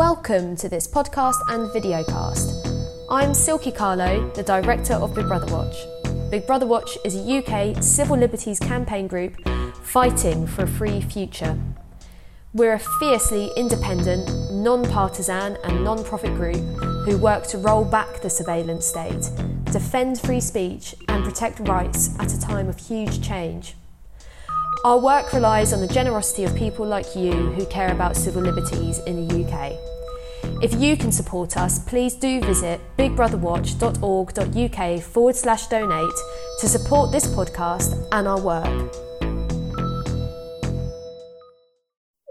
Welcome to this podcast and videocast. I'm Silkie Carlo, the director of Big Brother Watch. Big Brother Watch is a UK civil liberties campaign group fighting for a free future. We're a fiercely independent, non partisan, and non profit group who work to roll back the surveillance state, defend free speech, and protect rights at a time of huge change. Our work relies on the generosity of people like you who care about civil liberties in the UK. If you can support us, please do visit bigbrotherwatch.org.uk forward slash donate to support this podcast and our work.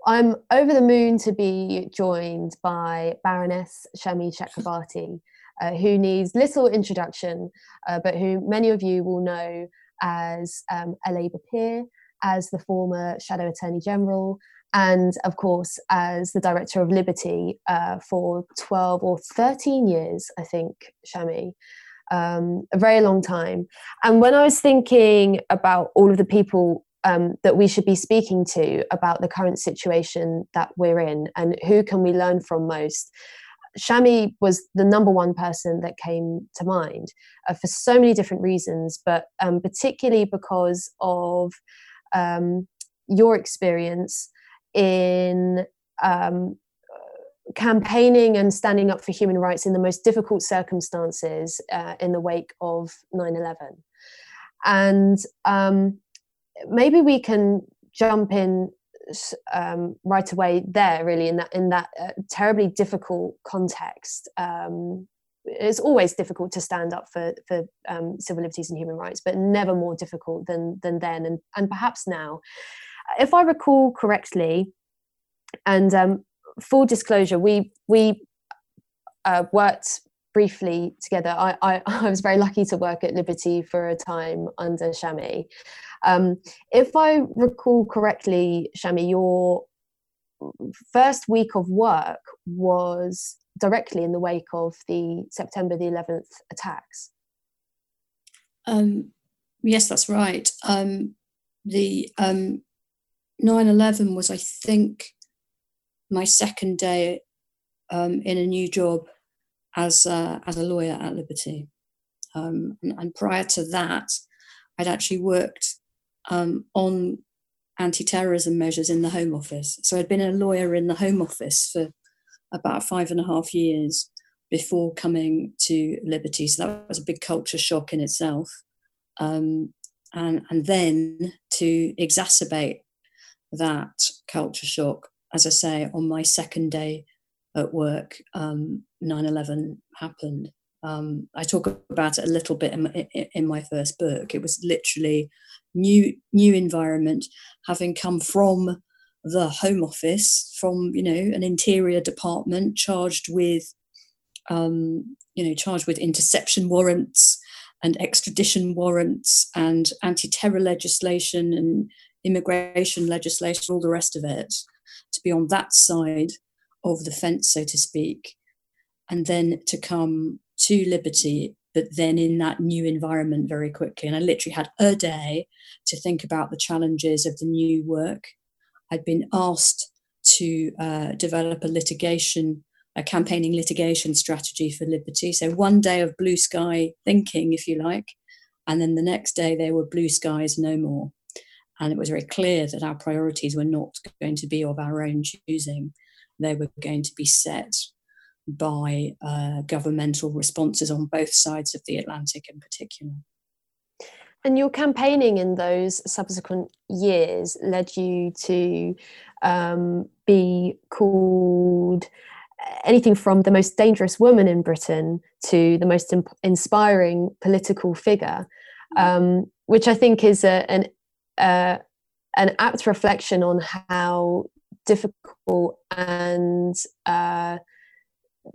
I'm over the moon to be joined by Baroness Shami Chakrabarti, uh, who needs little introduction, uh, but who many of you will know as um, a Labour peer as the former Shadow Attorney General, and of course as the Director of Liberty uh, for 12 or 13 years, I think, Shami. Um, a very long time. And when I was thinking about all of the people um, that we should be speaking to about the current situation that we're in and who can we learn from most, Shami was the number one person that came to mind uh, for so many different reasons, but um, particularly because of um, your experience in um, campaigning and standing up for human rights in the most difficult circumstances uh, in the wake of 9 11. And um, maybe we can jump in um, right away there, really, in that, in that uh, terribly difficult context um, it's always difficult to stand up for for um, civil liberties and human rights, but never more difficult than than then, and and perhaps now. If I recall correctly, and um, full disclosure, we we uh, worked briefly together. I, I, I was very lucky to work at Liberty for a time under Shami. Um, if I recall correctly, Shami, your first week of work was directly in the wake of the September the 11th attacks. Um, yes, that's right. Um, the um, 9/11 was, I think, my second day um, in a new job as uh, as a lawyer at Liberty, um, and, and, prior to that, I'd actually worked on anti-terrorism measures in the Home Office. So I'd been a lawyer in the Home Office for about five and a half years before coming to Liberty. So that was a big culture shock in itself. Um, and, and then to exacerbate that culture shock, as I say, on my second day at work, um, 9 11 happened. Um, I talk about it a little bit in my, in my first book. It was literally new new environment, having come from the Home Office from you know an interior department charged with um, you know charged with interception warrants and extradition warrants and anti-terror legislation and immigration legislation, all the rest of it, to be on that side of the fence, so to speak, and then to come to Liberty, but then in that new environment very quickly. And I literally had a day to think about the challenges of the new work I'd been asked to uh, develop a litigation, a campaigning litigation strategy for Liberty. So one day of blue sky thinking, if you like, and then the next day there were blue skies no more. And it was very clear that our priorities were not going to be of our own choosing. They were going to be set by uh, governmental responses on both sides of the Atlantic in particular. And your campaigning in those subsequent years led you to um, be called anything from the most dangerous woman in Britain to the most imp- inspiring political figure, um, which I think is a, an uh, an apt reflection on how difficult and uh,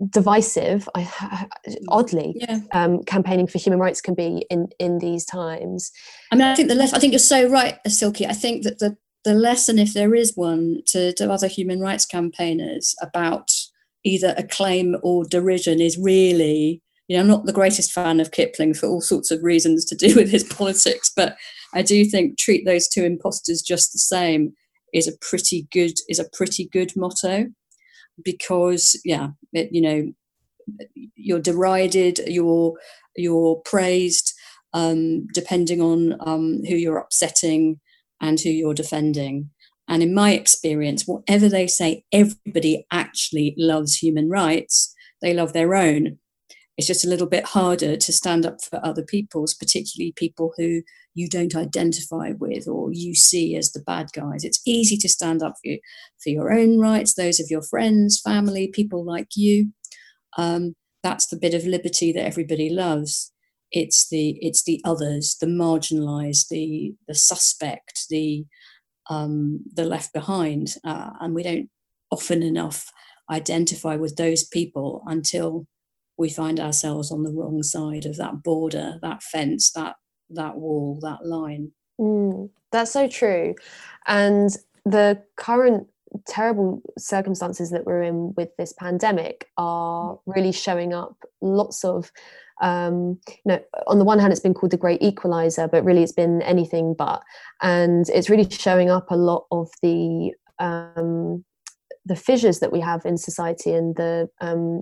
divisive I, oddly yeah. um, campaigning for human rights can be in in these times. I mean i think the less i think you're so right silkie. I think that the the lesson if there is one to, to other human rights campaigners about either acclaim or derision is really you know i'm not the greatest fan of kipling for all sorts of reasons to do with his politics but i do think treat those two imposters just the same is a pretty good is a pretty good motto because yeah, it, you know, you're derided, you're you're praised, um, depending on um, who you're upsetting and who you're defending. And in my experience, whatever they say, everybody actually loves human rights. They love their own. It's just a little bit harder to stand up for other people's, particularly people who you don't identify with or you see as the bad guys. It's easy to stand up for, you, for your own rights, those of your friends, family, people like you. Um, that's the bit of liberty that everybody loves. It's the it's the others, the marginalised, the the suspect, the um, the left behind, uh, and we don't often enough identify with those people until we find ourselves on the wrong side of that border, that fence, that that wall, that line. Mm, that's so true. And the current terrible circumstances that we're in with this pandemic are really showing up lots of um, you know on the one hand it's been called the great equalizer but really it's been anything but and it's really showing up a lot of the um, the fissures that we have in society and the um,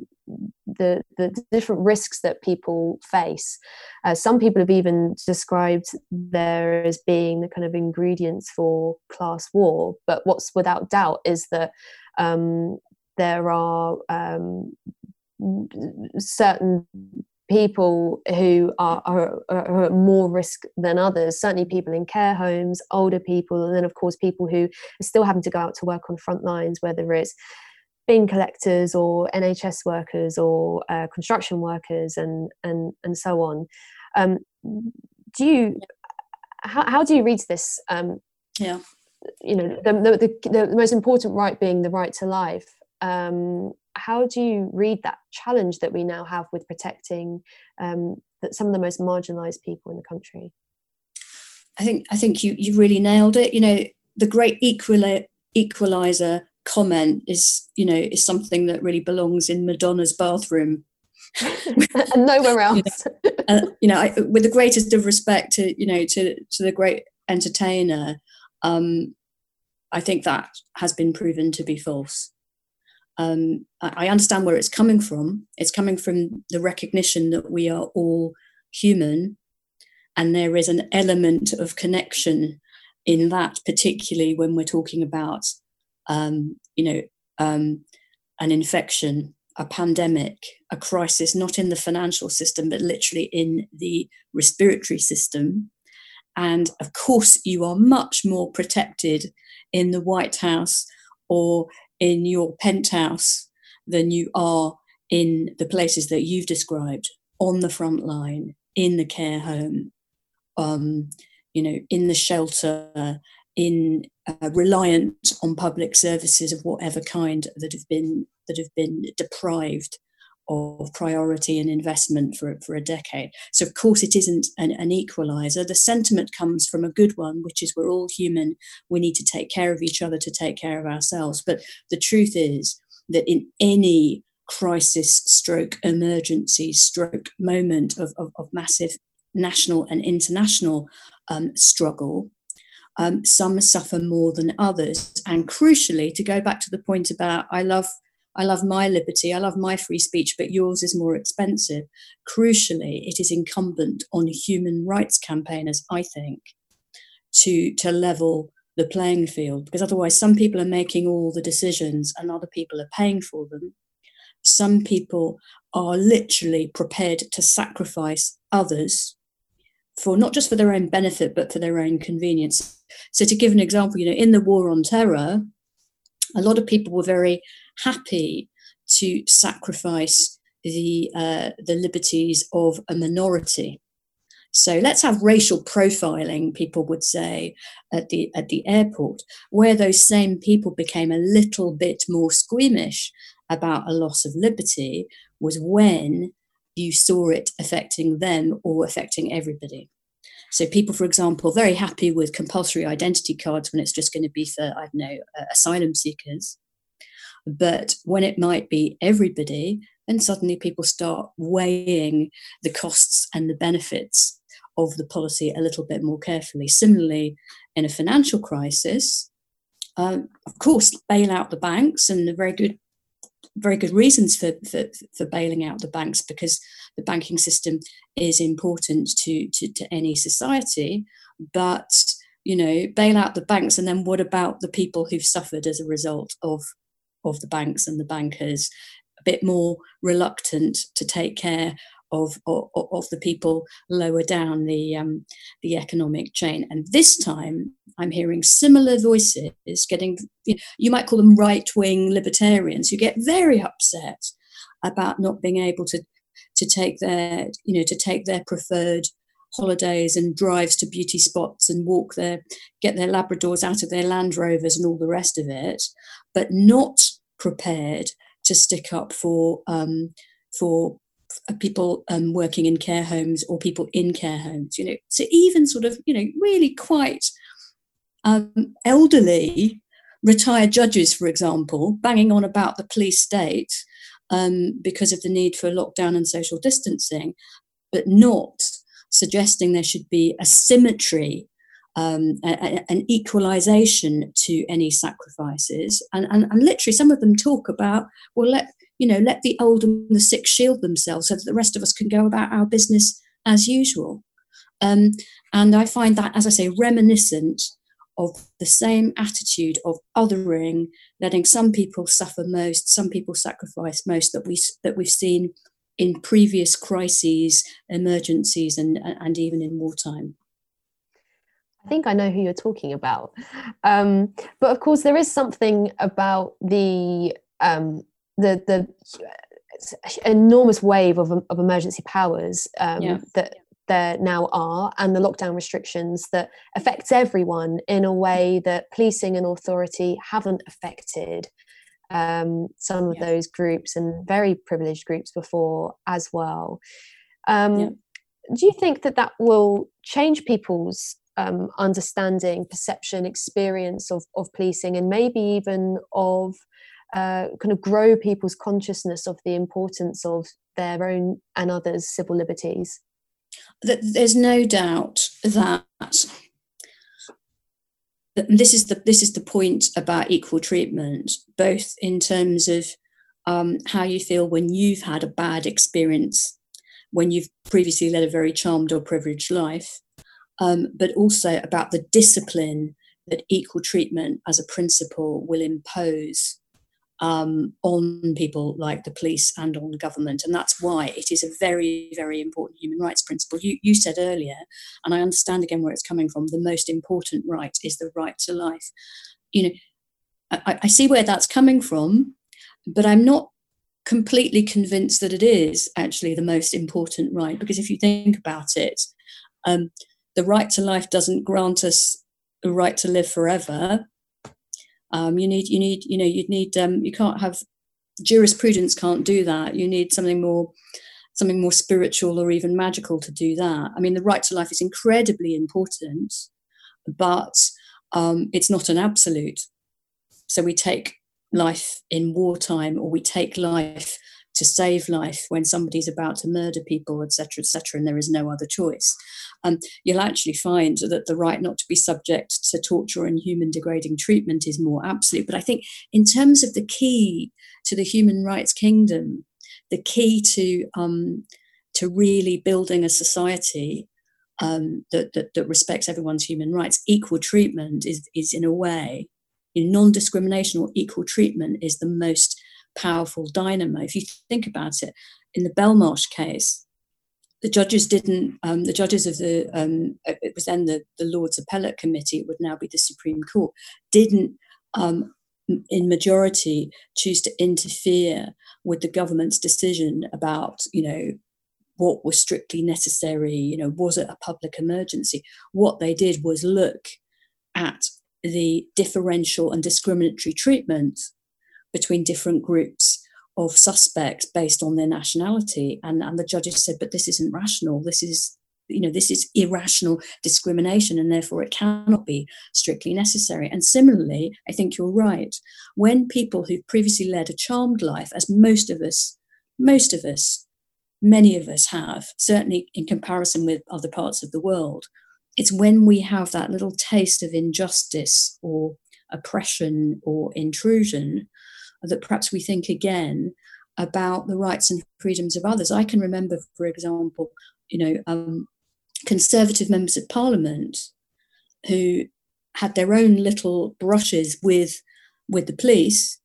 the the different risks that people face. Uh, some people have even described there as being the kind of ingredients for class war. But what's without doubt is that um, there are um, certain people who are, are, are, at more risk than others certainly people in care homes older people and then of course people who are still having to go out to work on front lines whether it's bin collectors or nhs workers or uh, construction workers and and and so on. Um, do you how, how do you read this um, yeah. you know the, the, the, the most important right being the right to life? Um, how do you read that challenge that we now have with protecting um, that some of the most marginalized people in the country? I think i think you you really nailed it. You know the great equali- equalizer comment is you know is something that really belongs in madonna's bathroom. And nowhere else. you know, uh, you know I, with the greatest of respect to you know to to the great entertainer um i think that has been proven to be false um, I understand where it's coming from. It's coming from the recognition that we are all human, and there is an element of connection in that, particularly when we're talking about, um, you know, um, an infection, a pandemic, a crisis, not in the financial system, but literally in the respiratory system. And of course, you are much more protected in the White House or in your penthouse than you are in the places that you've described on the front line, in the care home, um, you know, in the shelter, in uh, reliant on public services of whatever kind that have been that have been deprived of priority and investment for, for a decade. So, of course, it isn't an, an, equalizer. The sentiment comes from a good one, which is we're all human. We need to take care of each other to take care of ourselves. But the truth is that in any crisis, stroke, emergency, stroke moment of, of, of massive national and international um, struggle, um, some suffer more than others. And crucially, to go back to the point about I love I love my liberty, I love my free speech, but yours is more expensive. Crucially, it is incumbent on human rights campaigners, I think, to, to level the playing field, because otherwise, some people are making all the decisions and other people are paying for them. Some people are literally prepared to sacrifice others for not just for their own benefit, but for their own convenience. So, to give an example, you know, in the war on terror, a lot of people were very happy to sacrifice the uh, the liberties of a minority. So let's have racial profiling, people would say, at the at the airport, where those same people became a little bit more squeamish about a loss of liberty was when you saw it affecting them or affecting everybody. So people, for example, very happy with compulsory identity cards when it's just going to be for I don't know uh, asylum seekers, but when it might be everybody, then suddenly people start weighing the costs and the benefits of the policy a little bit more carefully. Similarly, in a financial crisis, um, of course, bail out the banks, and a very good very good reasons for, for, for bailing out the banks because the banking system is important to, to, to any society. But you know, bail out the banks, and then what about the people who've suffered as a result of of the banks and the bankers? A bit more reluctant to take care of, of, of the people lower down the um, the economic chain. And this time, I'm hearing similar voices getting. You might call them right wing libertarians who get very upset about not being able to to take their you know to take their preferred holidays and drives to beauty spots and walk their get their labradors out of their land rovers and all the rest of it but not prepared to stick up for um, for people um, working in care homes or people in care homes, you know, so even sort of, you know, really quite um, elderly retired judges, for example, banging on about the police state um, because of the need for lockdown and social distancing, but not suggesting there should be a symmetry um, a, a, an equalization to any sacrifices. And, and, and literally, some of them talk about, well, let you know, let the old and the sick shield themselves so that the rest of us can go about our business as usual. Um, and I find that, as I say, reminiscent of the same attitude of othering, letting some people suffer most, some people sacrifice most that we that we've seen in previous crises, emergencies, and and even in wartime. I think I know who you're talking about, um, but of course there is something about the um, the the enormous wave of, of emergency powers um, yeah. that there now are and the lockdown restrictions that affects everyone in a way that policing and authority haven't affected um, some of yeah. those groups and very privileged groups before as well um, yeah. do you think that that will change people's um, understanding perception experience of, of policing and maybe even of uh, kind of grow people's consciousness of the importance of their own and others' civil liberties? There's no doubt that this is the this is the point about equal treatment, both in terms of um, how you feel when you've had a bad experience, when you've previously led a very charmed or privileged life, um, but also about the discipline that equal treatment as a principle will impose um, on people like the police and on government. And that's why it is a very, very important human rights principle. You, you said earlier, and I understand again where it's coming from, the most important right is the right to life. You know, I, I see where that's coming from, but I'm not completely convinced that it is actually the most important right because if you think about it, um, the right to life doesn't grant us a right to live forever um, you need, you need, you know, you'd need, um, you can't have jurisprudence can't do that. You need something more, something more spiritual or even magical to do that. I mean, the right to life is incredibly important, but um, it's not an absolute. So we take life in wartime, or we take life to save life when somebody's about to murder people, etc., etc., and there is no other choice. Um, you'll actually find that the right not to be subject to torture and human degrading treatment is more absolute. But I think, in terms of the key to the human rights kingdom, the key to um, to really building a society um, that, that, that respects everyone's human rights, equal treatment is is in a way, non-discrimination or equal treatment is the most powerful dynamo. If you think about it, in the Belmarsh case, the judges didn't, um, the judges of the, um, it was then the, the Lords Appellate Committee, it would now be the Supreme Court, didn't um, in majority choose to interfere with the government's decision about, you know, what was strictly necessary, you know, was it a public emergency? What they did was look at the differential and discriminatory treatment between different groups of suspects based on their nationality. And, and the judges said, but this isn't rational. This is, you know, this is irrational discrimination and therefore it cannot be strictly necessary. And similarly, I think you're right. When people who've previously led a charmed life, as most of us, most of us, many of us have, certainly in comparison with other parts of the world, it's when we have that little taste of injustice or oppression or intrusion that perhaps we think again about the rights and freedoms of others. I can remember, for example, you know, um, conservative members of parliament who had their own little brushes with with the police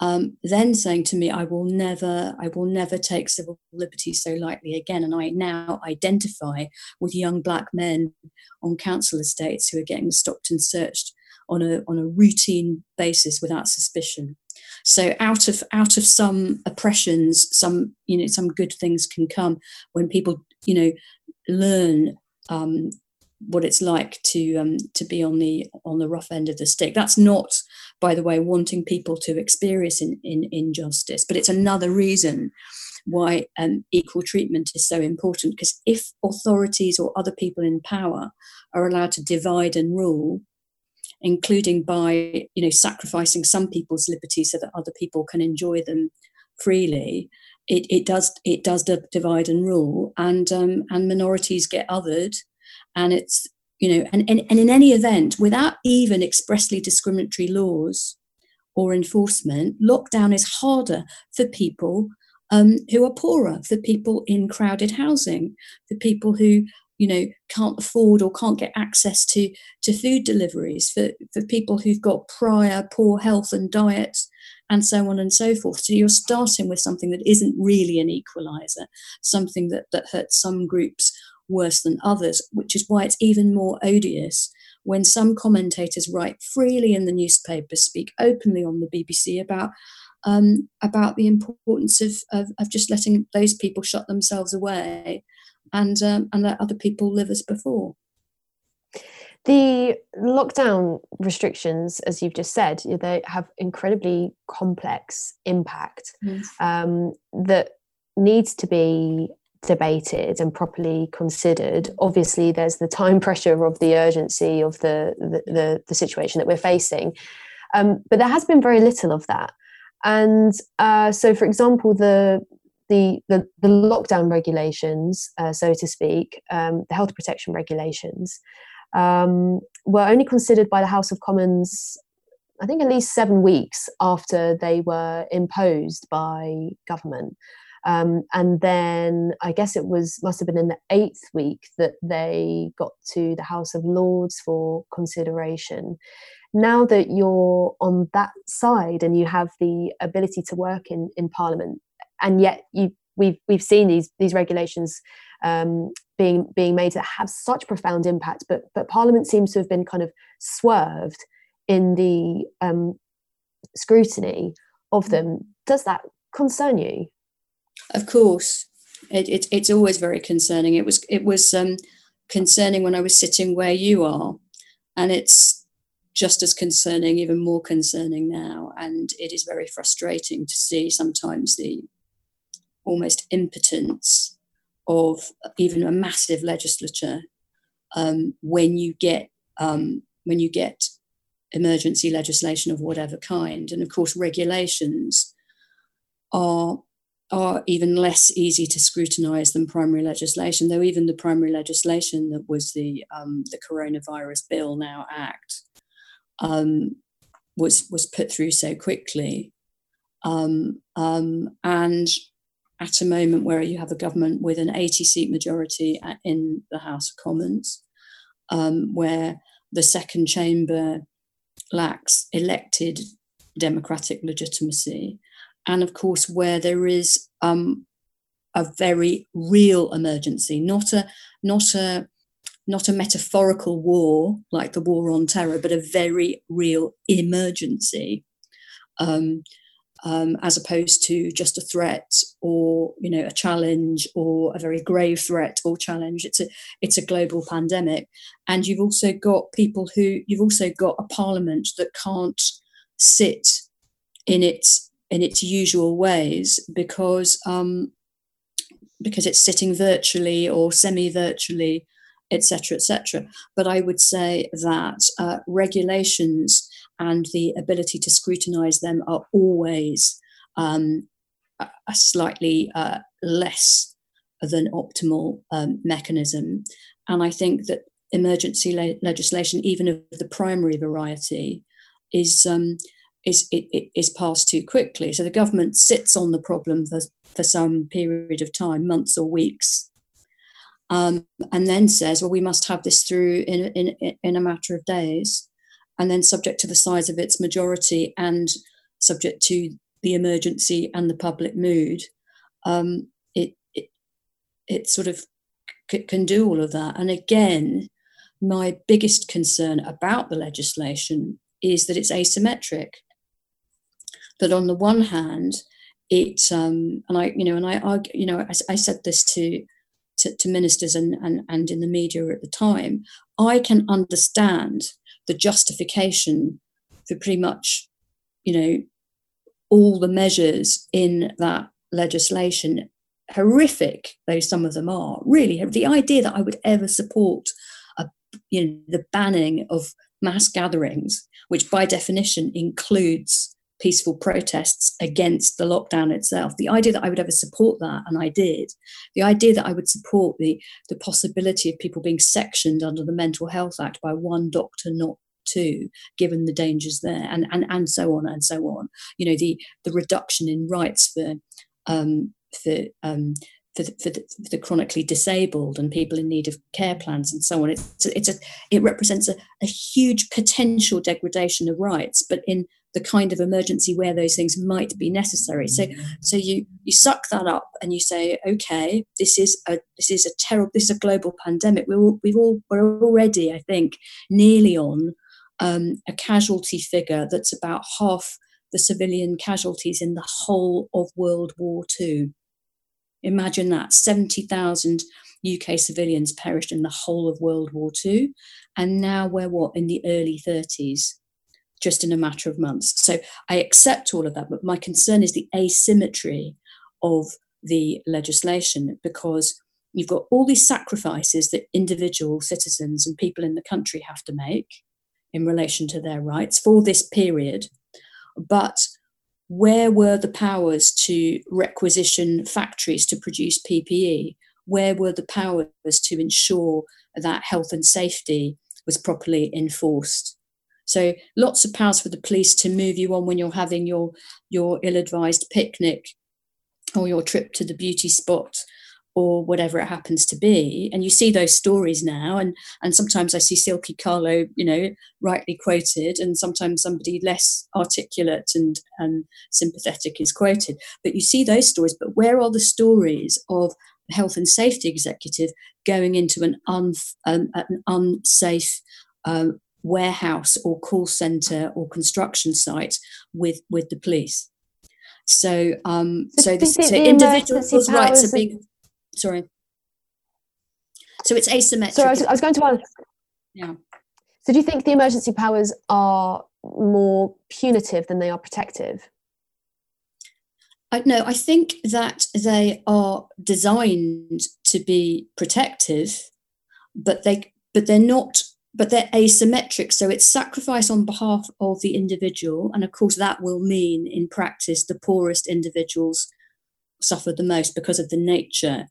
um, then saying to me, I will never, I will never take civil liberties so lightly again. And I now identify with young black men on council estates who are getting stopped and searched on a on a routine basis without suspicion. So out of out of some oppressions, some you know some good things can come when people you know learn um, what it's like to um, to be on the on the rough end of the stick. That's not, by the way, wanting people to experience in, in injustice, but it's another reason why um, equal treatment is so important. Because if authorities or other people in power are allowed to divide and rule, including by you know sacrificing some people's liberties so that other people can enjoy them freely, it, it does it does divide and rule, and um, and minorities get othered. And it's you know and, and, and in any event without even expressly discriminatory laws or enforcement lockdown is harder for people um, who are poorer for people in crowded housing for people who you know can't afford or can't get access to to food deliveries for for people who've got prior poor health and diets and so on and so forth. So you're starting with something that isn't really an equalizer something that that hurts some groups worse than others, which is why it's even more odious when some commentators write freely in the newspapers, speak openly on the BBC about um, about the importance of, of, of just letting those people shut themselves away and um, and let other people live as before. The lockdown restrictions, as you've just said, they have incredibly complex impact yes. um, that needs to be debated and properly considered obviously there's the time pressure of the urgency of the the, the, the situation that we're facing um, but there has been very little of that and uh, so for example the the, the, the lockdown regulations, uh, so to speak, um, the health protection regulations, um, were only considered by the House of Commons, I think, at least seven weeks after they were imposed by government. Um, and then I guess it was must have been in the eighth week that they got to the House of Lords for consideration. Now that you're on that side and you have the ability to work in, in Parliament, and yet you we've we've seen these these regulations um, being being made that have such profound impact, but but Parliament seems to have been kind of swerved in the um, scrutiny of mm. them. Does that concern you? Of course, it, it, it's always very concerning. It was it was um, concerning when I was sitting where you are, and it's just as concerning, even more concerning now. And it is very frustrating to see sometimes the almost impotence of even a massive legislature um, when you get um, when you get emergency legislation of whatever kind, and of course regulations are are even less easy to scrutinise than primary legislation, though even the primary legislation that was the um, the Coronavirus Bill Now Act um, was was put through so quickly, um, um and at a moment where you have a government with an 80 seat majority in the House of Commons, um, where the second chamber lacks elected democratic legitimacy and of course where there is um, a very real emergency, not a not a not a metaphorical war like the war on terror, but a very real emergency, um, um, as opposed to just a threat or you know a challenge or a very grave threat or challenge. It's a it's a global pandemic, and you've also got people who you've also got a parliament that can't sit in its in its usual ways because um, because it's sitting virtually or semi-virtually, etc., etc. But I would say that uh, regulations and the ability to scrutinise them are always um, a slightly uh, less than optimal um, mechanism. And I think that emergency le- legislation, even of the primary variety, is um, is it, is passed too quickly. So the government sits on the problem for, for some period of time, months or weeks, um, and then says, well, we must have this through in, in, in a matter of days. And then, subject to the size of its majority and subject to the emergency and the public mood, um, it, it, it sort of c- can do all of that. And again, my biggest concern about the legislation is that it's asymmetric. That on the one hand, it um, and I, you know, and I argue, you know, I, I said this to, to, to ministers and, and and in the media at the time. I can understand the justification for pretty much, you know, all the measures in that legislation, horrific though some of them are. Really, the idea that I would ever support a, you know, the banning of mass gatherings, which by definition includes peaceful protests against the lockdown itself. The idea that I would ever support that, and I did, the idea that I would support the, the possibility of people being sectioned under the Mental Health Act by one doctor, not two, given the dangers there, and, and, and so on and so on. You know, the, the reduction in rights for um, for um, for the, for, the, for the, chronically disabled and people in need of care plans and so on. It's it's a it represents a, a huge potential degradation of rights, but in the kind of emergency where those things might be necessary. So so you you suck that up and you say, okay, this is a this is a terrible this is a global pandemic. We're all, we've all we're already, I think, nearly on um, a casualty figure that's about half the civilian casualties in the whole of World War II. Imagine that 70,000 UK civilians perished in the whole of World War II. And now we're what, in the early 30s, just in a matter of months. So I accept all of that, but my concern is the asymmetry of the legislation because you've got all these sacrifices that individual citizens and people in the country have to make in relation to their rights for this period. But where were the powers to requisition factories to produce PPE? Where were the powers to ensure that health and safety was properly enforced? So lots of powers for the police to move you on when you're having your your ill-advised picnic or your trip to the beauty spot or whatever it happens to be. And you see those stories now. And and sometimes i see Silkie carlo you know rightly quoted and sometimes somebody less articulate and and sympathetic is quoted. But you see those stories. But where are the stories of the health and safety executive going into an, un, um, an unsafe um, warehouse or call center or construction site with with the police so um so, this, so individuals rights are being sorry. So it's asymmetric. So I was, I was going to ask. Yeah. So do you think the emergency powers are more punitive than they are protective? I, no, I think that they are designed to be protective, but they but they're not but they're asymmetric. So it's sacrifice on behalf of the individual, and of course that will mean in practice the poorest individuals suffer the most because of the nature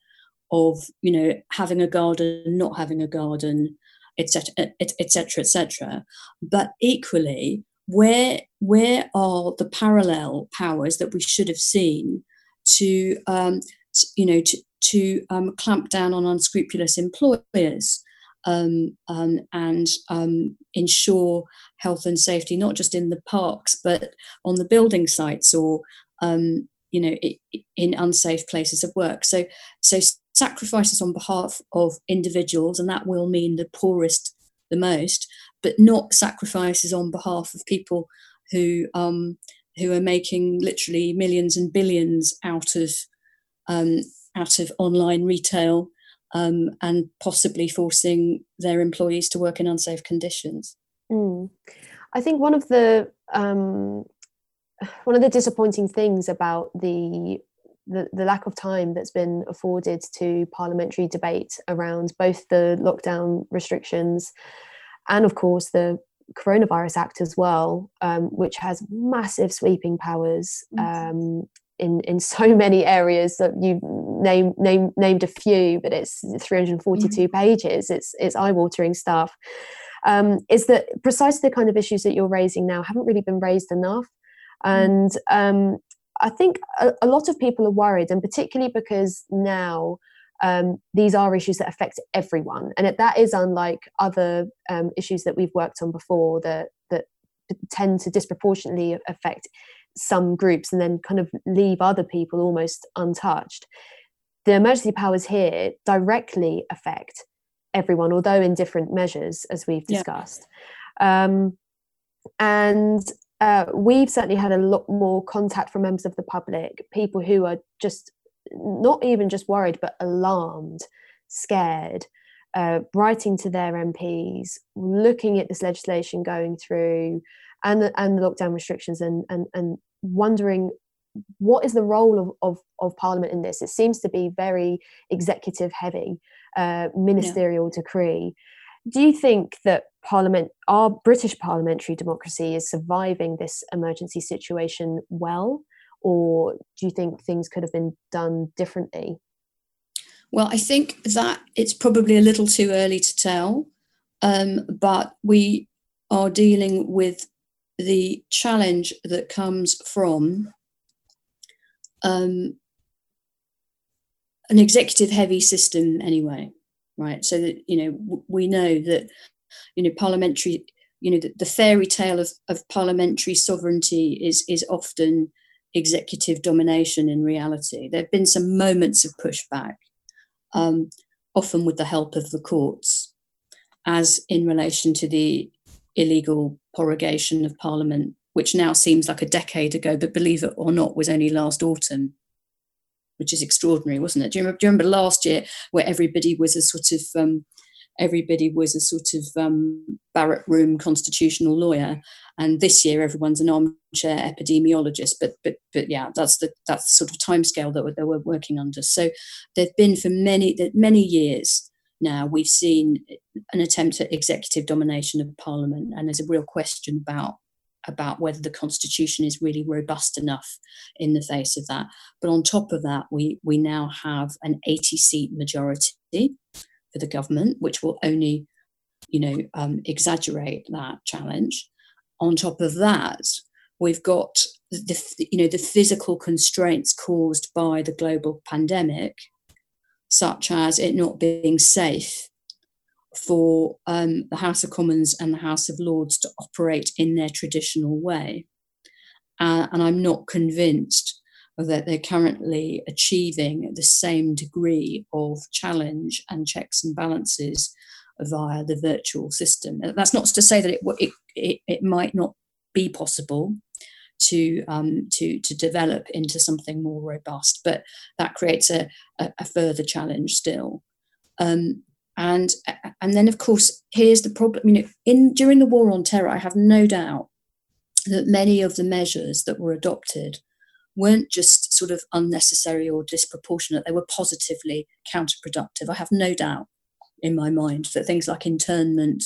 of you know having a garden not having a garden etc etc etc but equally where where are the parallel powers that we should have seen to um, you know to, to um, clamp down on unscrupulous employers um, um, and um, ensure health and safety not just in the parks but on the building sites or um, you know in unsafe places of work. So so sacrifices on behalf of individuals, and that will mean the poorest the most, but not sacrifices on behalf of people who um, who are making literally millions and billions out of um, out of online retail um, and possibly forcing their employees to work in unsafe conditions. Mm. I think one of the um, one of the disappointing things about the the, the lack of time that's been afforded to parliamentary debate around both the lockdown restrictions and, of course, the Coronavirus Act as well, um, which has massive sweeping powers um, in in so many areas that you name name named a few, but it's 342 mm-hmm. pages. It's it's eye watering stuff. Um, is that precisely the kind of issues that you're raising now haven't really been raised enough? And um, I think a, a, lot of people are worried, and particularly because now um, these are issues that affect everyone, and it, that is unlike other um, issues that we've worked on before that that tend to disproportionately affect some groups and then kind of leave other people almost untouched. The emergency powers here directly affect everyone, although in different measures, as we've discussed. Yeah. Um, and uh, we've certainly had a lot more contact from members of the public, people who are just not even just worried, but alarmed, scared, uh, writing to their MPs, looking at this legislation going through, and the, and the lockdown restrictions, and and and wondering what is the role of, of, of Parliament in this. It seems to be very executive heavy, uh, ministerial yeah. decree. Do you think that Parliament, our British parliamentary democracy, is surviving this emergency situation well, or do you think things could have been done differently? Well, I think that it's probably a little too early to tell, um, but we are dealing with the challenge that comes from um, an executive heavy system anyway right? So that you know we know that you know parliamentary you know the, the fairy tale of, of parliamentary sovereignty is is often executive domination in reality. There have been some moments of pushback um, often with the help of the courts as in relation to the illegal prorogation of parliament which now seems like a decade ago but believe it or not was only last autumn which is extraordinary wasn't it do you remember, do you remember last year where everybody was a sort of um, everybody was a sort of um, barrack room constitutional lawyer, and this year everyone's an armchair epidemiologist. But but but yeah, that's the that's the sort of timescale that they were working under. So there've been for many many years now we've seen an attempt at executive domination of parliament, and there's a real question about about whether the constitution is really robust enough in the face of that. But on top of that, we we now have an 80 seat majority for the government, which will only, you know, um, exaggerate that challenge. On top of that, we've got the, you know, the physical constraints caused by the global pandemic, such as it not being safe for um, the House of Commons and the House of Lords to operate in their traditional way. Uh, and I'm not convinced that they're currently achieving the same degree of challenge and checks and balances via the virtual system. That's not to say that it it, it, it might not be possible to um, to to develop into something more robust, but that creates a, a, a further challenge still. Um, and and then of course here's the problem. You know, in during the war on terror, I have no doubt that many of the measures that were adopted weren't just sort of unnecessary or disproportionate, they were positively counterproductive. I have no doubt in my mind that things like internment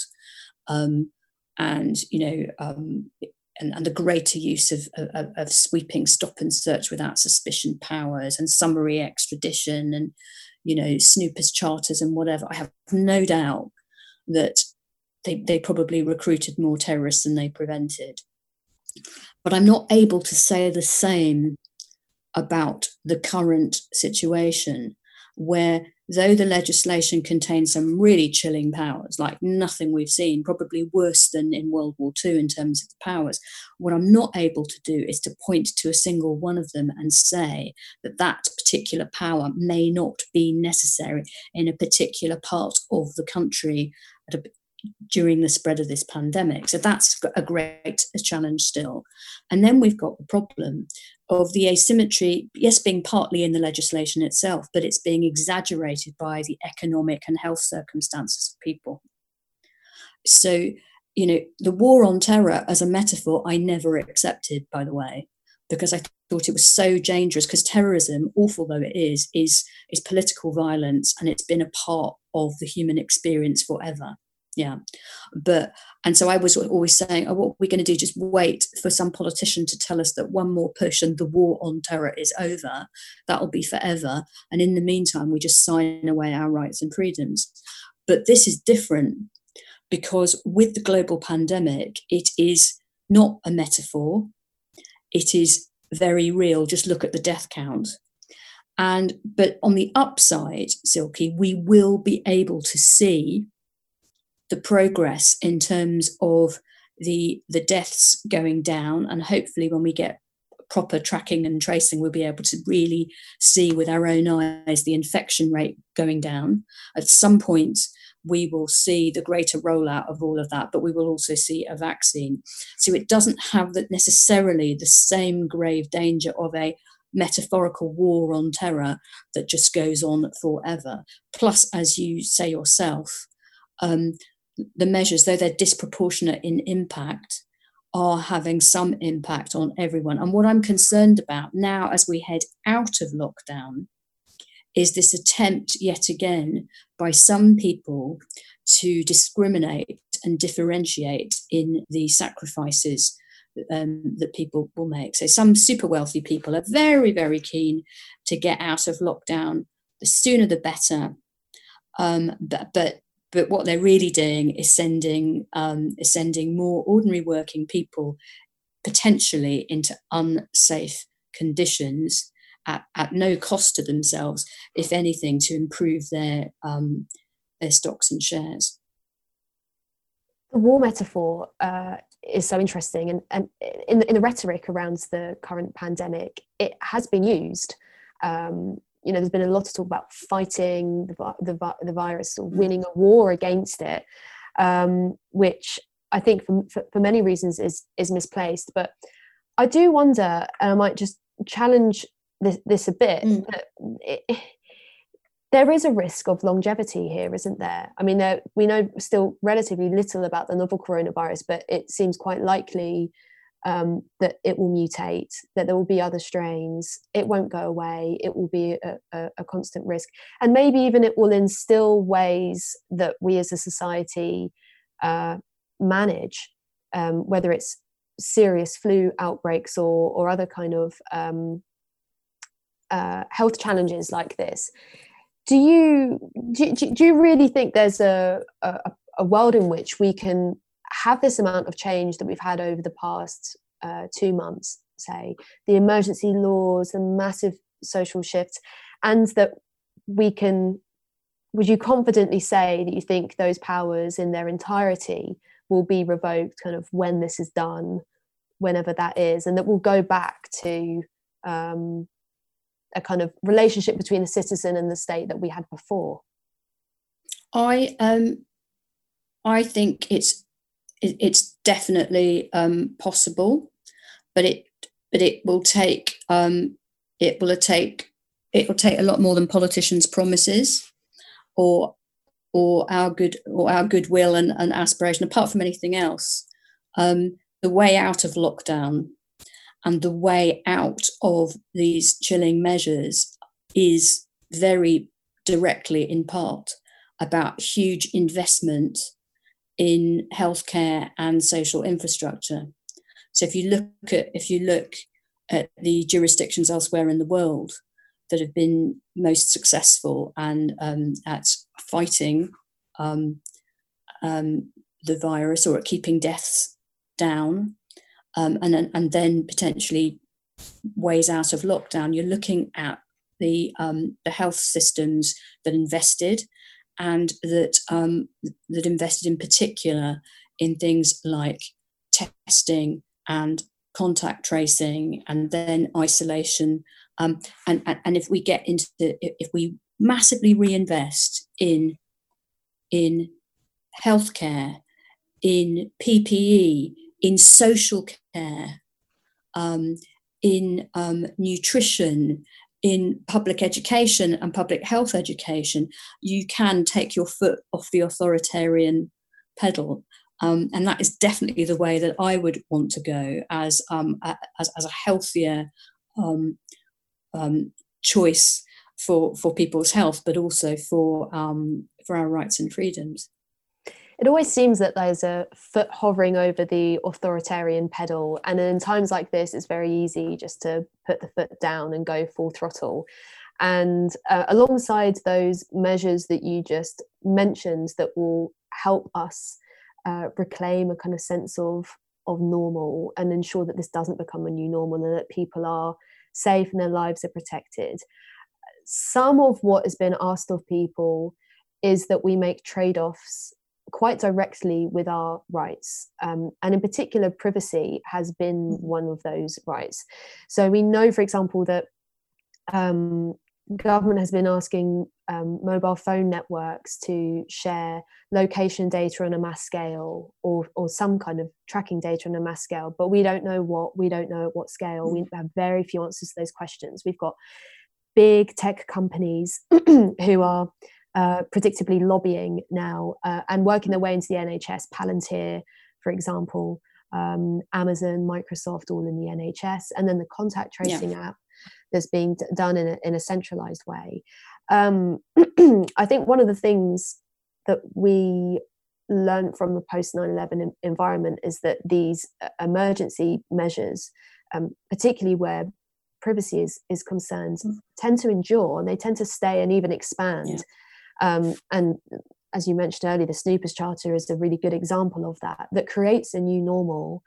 um, and, you know, um, and, and, the greater use of, of, of, sweeping stop and search without suspicion powers and summary extradition and, you know, snoopers charters and whatever, I have no doubt that they, they probably recruited more terrorists than they prevented. But I'm not able to say the same about the current situation, where though the legislation contains some really chilling powers, like nothing we've seen, probably worse than in World War II in terms of the powers, what I'm not able to do is to point to a single one of them and say that that particular power may not be necessary in a particular part of the country a during the spread of this pandemic. So that's a great challenge still. And then we've got the problem of the asymmetry, yes, being partly in the legislation itself, but it's being exaggerated by the economic and health circumstances of people. So, you know, the war on terror as a metaphor, I never accepted, by the way, because I thought it was so dangerous. Because terrorism, awful though it is, is is political violence, and it's been a part of the human experience forever yeah. But and so i was always saying oh what are we going to do? Just wait for some politician to tell us that one more push and the war on terror is over. That'll be forever. And in the meantime we just sign away our rights and freedoms. But this is different because with the global pandemic it is not a metaphor. It is very real. Just look at the death count. And but on the upside, Silkie, we will be able to see the progress in terms of the the deaths going down, and hopefully when we get proper tracking and tracing, we'll be able to really see with our own eyes the infection rate going down. At some point, we will see the greater rollout of all of that, but we will also see a vaccine. So it doesn't have that necessarily the same grave danger of a metaphorical war on terror that just goes on forever. Plus, as you say yourself, um, the measures, though they're disproportionate in impact, are having some impact on everyone. And what I'm concerned about now, as we head out of lockdown, is this attempt yet again by some people to discriminate and differentiate in the sacrifices um, that people will make. So, some super wealthy people are very, very keen to get out of lockdown. The sooner the better. Um, but, but but what they're really doing is sending um, is sending more ordinary working people potentially into unsafe conditions at, at no cost to themselves, if anything, to improve their um, their stocks and shares. The war metaphor uh, is so interesting, and, and in, the, in the rhetoric around the current pandemic, it has been used. Um, you know, there's been a lot of talk about fighting the, the, the virus or mm. winning a war against it, um, which I think for, for, for, many reasons is, is misplaced. But I do wonder, and I might just challenge this, this a bit, mm. that it, there is a risk of longevity here, isn't there? I mean, there, we know still relatively little about the novel coronavirus, but it seems quite likely um, that it will mutate, that there will be other strains, it won't go away, it will be a, a, a, constant risk. And maybe even it will instill ways that we as a society uh, manage, um, whether it's serious flu outbreaks or, or other kind of um, uh, health challenges like this. Do you, do, do you really think there's a, a, a world in which we can have this amount of change that we've had over the past uh, two months, say, the emergency laws, the massive social shifts, and that we can, would you confidently say that you think those powers in their entirety will be revoked kind of when this is done, whenever that is, and that we'll go back to um, a kind of relationship between the citizen and the state that we had before? I um, I think it's it's definitely um, possible, but it but it will take um, it will take it will take a lot more than politicians' promises, or or our good or our goodwill and, and aspiration. Apart from anything else, um, the way out of lockdown and the way out of these chilling measures is very directly, in part, about huge investment in healthcare and social infrastructure. So if you look at if you look at the jurisdictions elsewhere in the world that have been most successful and um, at fighting um, um, the virus or at keeping deaths down, um, and and then potentially ways out of lockdown, you're looking at the um, the health systems that invested and that um, that invested in particular in things like testing and contact tracing and then isolation. Um, and, and, and if we get into the, if we massively reinvest in in healthcare in ppe in social care um, in um, nutrition in public education and public health education, you can take your foot off the authoritarian pedal. Um, and that is definitely the way that I would want to go as, um, as, as, a healthier um, um, choice for, for people's health, but also for, um, for our rights and freedoms it always seems that there's a foot hovering over the authoritarian pedal and in times like this it's very easy just to put the foot down and go full throttle and uh, alongside those measures that you just mentioned that will help us uh, reclaim a kind of sense of of normal and ensure that this doesn't become a new normal and that people are safe and their lives are protected. Some of what has been asked of people is that we make trade offs quite directly with our rights. Um, and in particular, privacy has been mm-hmm. one of those rights. So we know, for example, that um, government has been asking um, mobile phone networks to share location data on a mass scale or, or some kind of tracking data on a mass scale, but we don't know what, we don't know at what scale. We have very few answers to those questions. We've got big tech companies who are uh, predictably lobbying now uh, and working their way into the NHS. Palantir, for example, um, Amazon, Microsoft, all in the NHS, and then the contact tracing yeah. app that's being d- done in a, in a centralized way. Um, I think one of the things that we learned from the post 9 11 environment is that these uh, emergency measures, um, particularly where privacy is, is concerned, mm. tend to endure and they tend to stay and even expand. Yeah. Um, and as you mentioned earlier, the Snoopers Charter is a really good example of that, that creates a new normal.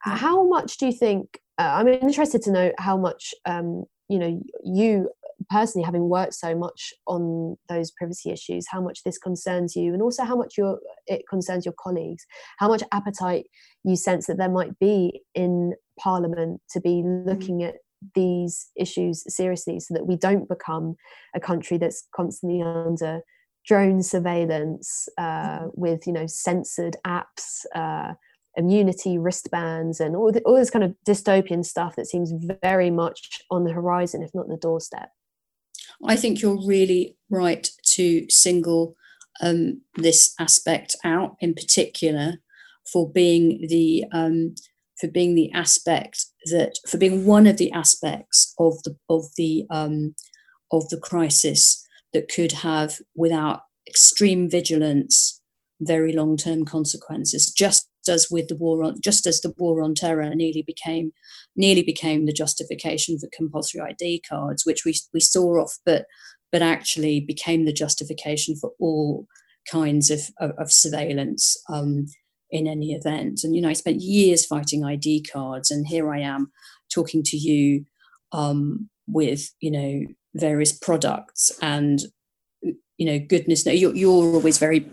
How much do you think? Uh, I'm interested to know how much um, you know you personally having worked so much on those privacy issues how much this concerns you and also how much your it concerns your colleagues how much appetite you sense that there might be in parliament to be mm. looking at these issues seriously so that we don't become a country that's constantly under drone surveillance uh, mm. with you know censored apps uh, immunity wristbands and all, the, all this kind of dystopian stuff that seems very much on the horizon, if not the doorstep. I think you're really right to single um, this aspect out in particular for being the um, for being the aspect that for being one of the aspects of the of the um, of the crisis that could have without extreme vigilance very long term consequences. Just as with the war on just as the war on terror nearly became nearly became the justification for compulsory ID cards, which we we saw off, but but actually became the justification for all kinds of of, of surveillance um, in any event. And you know, I spent years fighting ID cards, and here I am talking to you um, with you know various products and you know goodness no you're, you're always very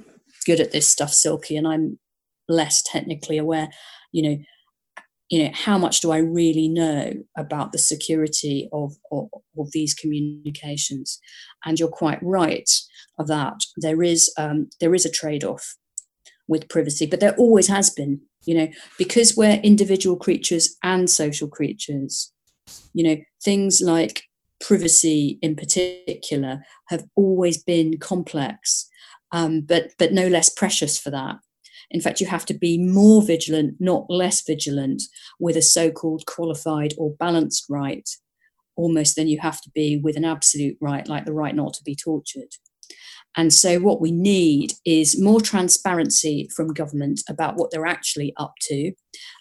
good at this stuff silkie and i'm less technically aware you know you know how much do i really know about the security of, of, of these communications and you're quite right that there is um, there is a trade-off with privacy but there always has been you know because we're individual creatures and social creatures you know things like privacy in particular have always been complex um, but but no less precious for that in fact, you have to be more vigilant, not less vigilant, with a so called qualified or balanced right, almost than you have to be with an absolute right, like the right not to be tortured. And so, what we need is more transparency from government about what they're actually up to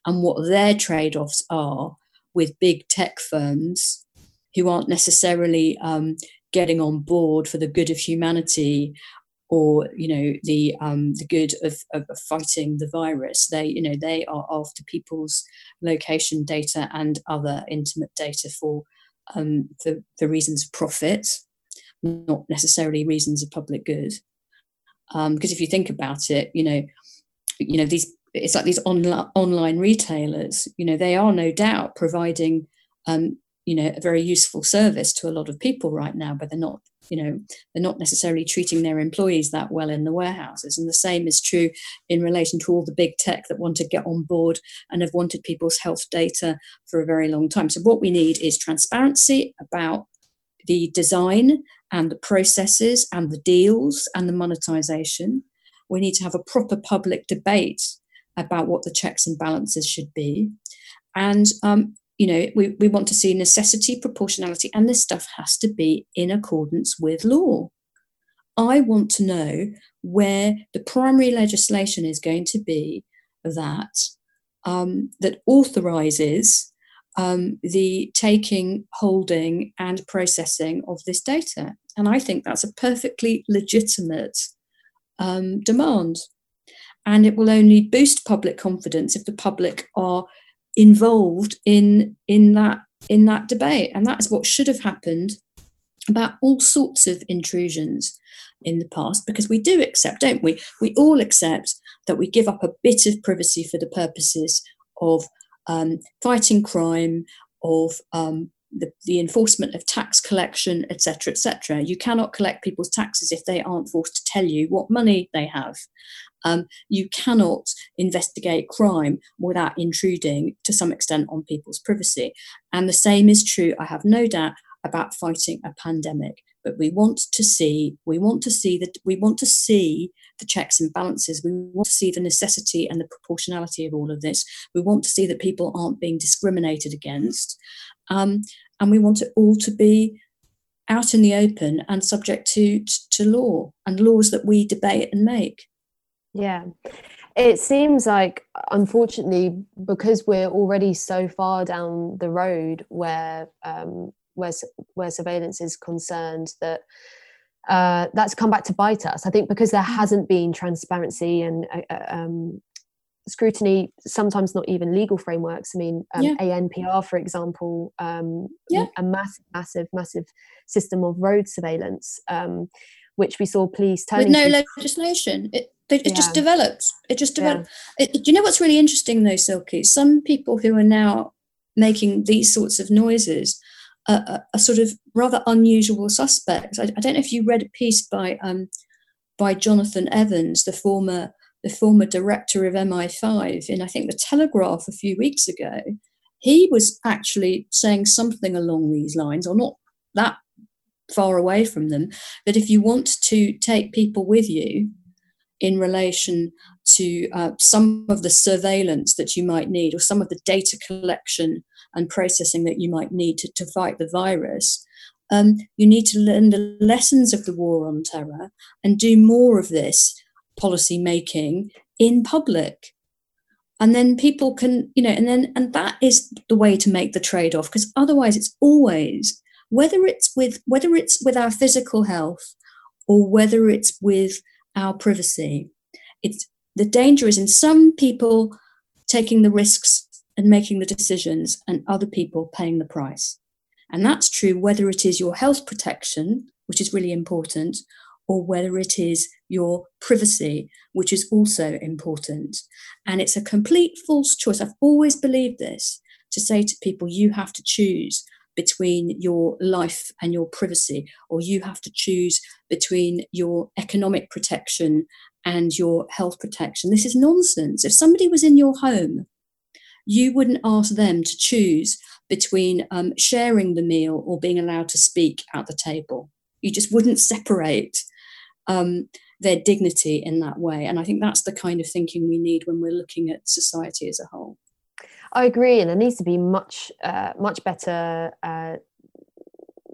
and what their trade offs are with big tech firms who aren't necessarily um, getting on board for the good of humanity or you know the um, the good of, of, fighting the virus. They you know they are after people's location data and other intimate data for um, for, for reasons of profit, not necessarily reasons of public good. Um, because if you think about it, you know, you know these it's like these online online retailers. You know, they are no doubt providing um, you know a very useful service to a lot of people right now, but they're not you know they're not necessarily treating their employees that well in the warehouses and the same is true in relation to all the big tech that want to get on board and have wanted people's health data for a very long time so what we need is transparency about the design and the processes and the deals and the monetization. We need to have a proper public debate about what the checks and balances should be. And um, you know we, we want to see necessity proportionality and this stuff has to be in accordance with law. I want to know where the primary legislation is going to be that um, that authorizes um, the taking holding and processing of this data. And i think that's a perfectly legitimate um, demand. And it will only boost public confidence if the public are involved in in that in that debate. And that is what should have happened about all sorts of intrusions in the past because we do accept don't we? We all accept that we give up a bit of privacy for the purposes of um, fighting crime of um, the, the, enforcement of tax collection etc etc you cannot collect people's taxes if they aren't forced to tell you what money they have um, you cannot investigate crime without intruding to some extent on people's privacy. And the same is true, I have no doubt, about fighting a pandemic. But we want to see, we want to see that we want to see the checks and balances. We want to see the necessity and the proportionality of all of this. We want to see that people aren't being discriminated against. Um, and we want it all to be out in the open and subject to, to law and laws that we debate and make. Yeah. It seems like, unfortunately, because we're already so far down the road where um, where where surveillance is concerned, that uh, that's come back to bite us. I think because there mm. hasn't been transparency and uh, uh, um, scrutiny, sometimes not even legal frameworks. I mean, um, yeah. ANPR, for example, um, yeah. a massive, massive, massive system of road surveillance, um, which we saw police turning with no to- legislation. It- it, yeah. just developed. It just. It, do you know what's really interesting though, Silkie? Some people who are now making these sorts of noises are, are sort of rather unusual suspect. I, I, don't know if you read a piece by um, by Jonathan Evans, the former the former director of MI5, in I think the Telegraph a few weeks ago. He was actually saying something along these lines, or not that far away from them, that if you want to take people with you, in relation to uh, some of the surveillance that you might need or some of the data collection and processing that you might need to, to fight the virus. Um, you need to learn the lessons of the war on terror and do more of this policy making in public and then people can you know and then and that is the way to make the trade off because otherwise it's always whether it's with whether it's with our physical health or whether it's with our privacy. It's the danger is in some people taking the risks and making the decisions, and other people paying the price. And that's true whether it is your health protection, which is really important, or whether it is your privacy, which is also important. And it's a complete false choice. I've always believed this to say to people, you have to choose between your life and your privacy, or you have to choose between your economic protection and your health protection. This is nonsense. If somebody was in your home, you wouldn't ask them to choose between um, sharing the meal or being allowed to speak at the table. You just wouldn't separate um, their dignity in that way. And I think that's the kind of thinking we need when we're looking at society as a whole. I agree, and there needs to be much, uh, much better. Uh,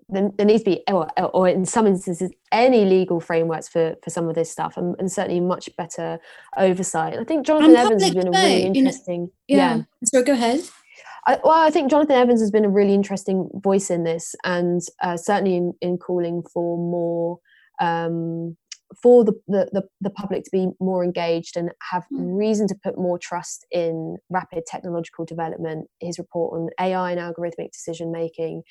there, there, needs to be, or, or, in some instances, any legal frameworks for for some of this stuff, and, and certainly much better oversight. I think Jonathan Evans has been a really interesting. You know, yeah. yeah. So go ahead. I, well, I think Jonathan Evans has been a really interesting voice in this, and uh, certainly in, in calling for more um, for the, the, the, public to be more engaged and have mm. reason to put more trust in rapid technological development. His report on AI and algorithmic decision making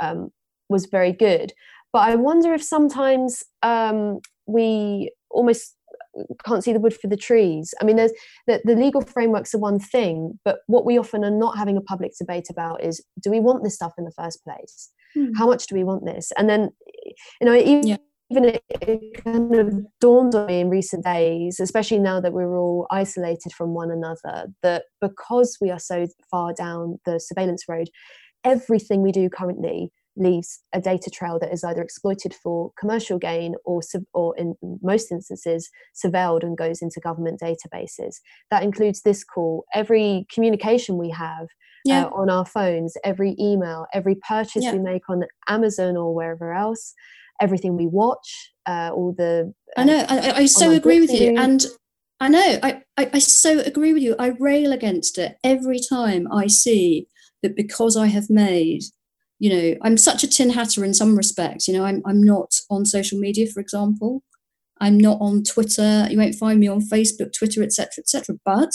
um, was very good. But I wonder if sometimes um, we almost can't see the wood for the trees. I mean, there's the, the legal frameworks are one thing, but what we often are not having a public debate about is do we want this stuff in the first place? Hmm. How much do we want this? And then, you know, even yeah even it, it, kind of dawned on me in recent days, especially now that we're all isolated from one another, that because we are so far down the surveillance road, everything we do currently leaves a data trail that is either exploited for commercial gain or, or in most instances, surveilled and goes into government databases. That includes this call, every communication we have yeah. uh, on our phones, every email, every purchase yeah. we make on Amazon or wherever else everything we watch, uh, all the. Uh, I know. I, I so agree with you, and I know. I, I I so agree with you. I rail against it every time I see that because I have made you know i'm such a tin hatter in some respects you know i'm, I'm not on social media for example I'm not on Twitter. You won't find me on Facebook, Twitter, etc., etc. But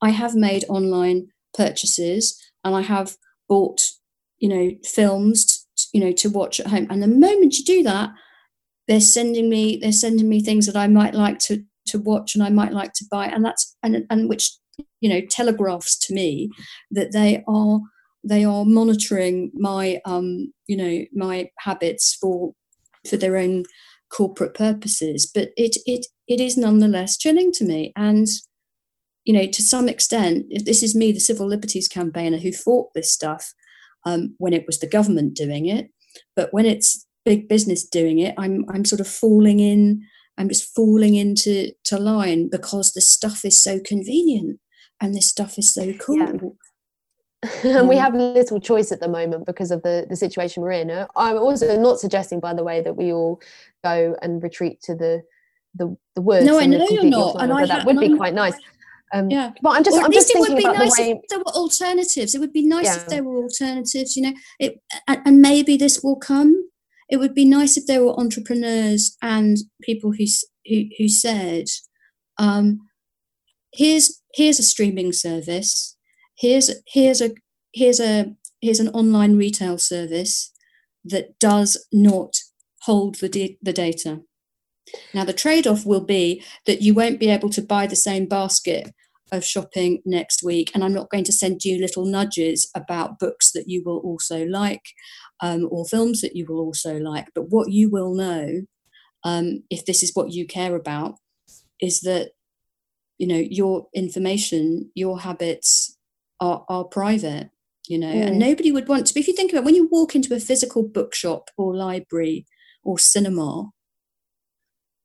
I have made online purchases, and I have bought, you know, films, you know, to watch at home. And the moment you do that, they're sending me they're sending me things that I might like to to watch and I might like to buy, and that's and and which you know telegraphs to me that they are they are monitoring my um you know my habits for for their own corporate purposes. But it it it is nonetheless chilling to me. And you know to some extent this is me the civil liberties campaigner who fought this stuff um, when it was the government doing it. But when it's big business doing it i'm i'm sort of falling in i'm just falling into to line because the stuff is so convenient and this stuff is so cool. yeah. and we mm. have little choice at the moment because of the the situation we're in i'm also not suggesting by the way that we all go and retreat to the the, the woods no i know you're not and I, that would be quite nice um, yeah, but I'm just. Or I'm just it would be nice the if there were alternatives. It would be nice yeah. if there were alternatives. You know, it, and, and maybe this will come. It would be nice if there were entrepreneurs and people who who, who said, um, "Here's here's a streaming service. Here's here's a here's a here's an online retail service that does not hold the the data." Now, the trade off will be that you won't be able to buy the same basket of shopping next week. And I'm not going to send you little nudges about books that you will also like um, or films that you will also like. But what you will know, um, if this is what you care about, is that you know your information, your habits are, are private. You know, mm. and nobody would want to. But If you think about it, when you walk into a physical bookshop or library or cinema,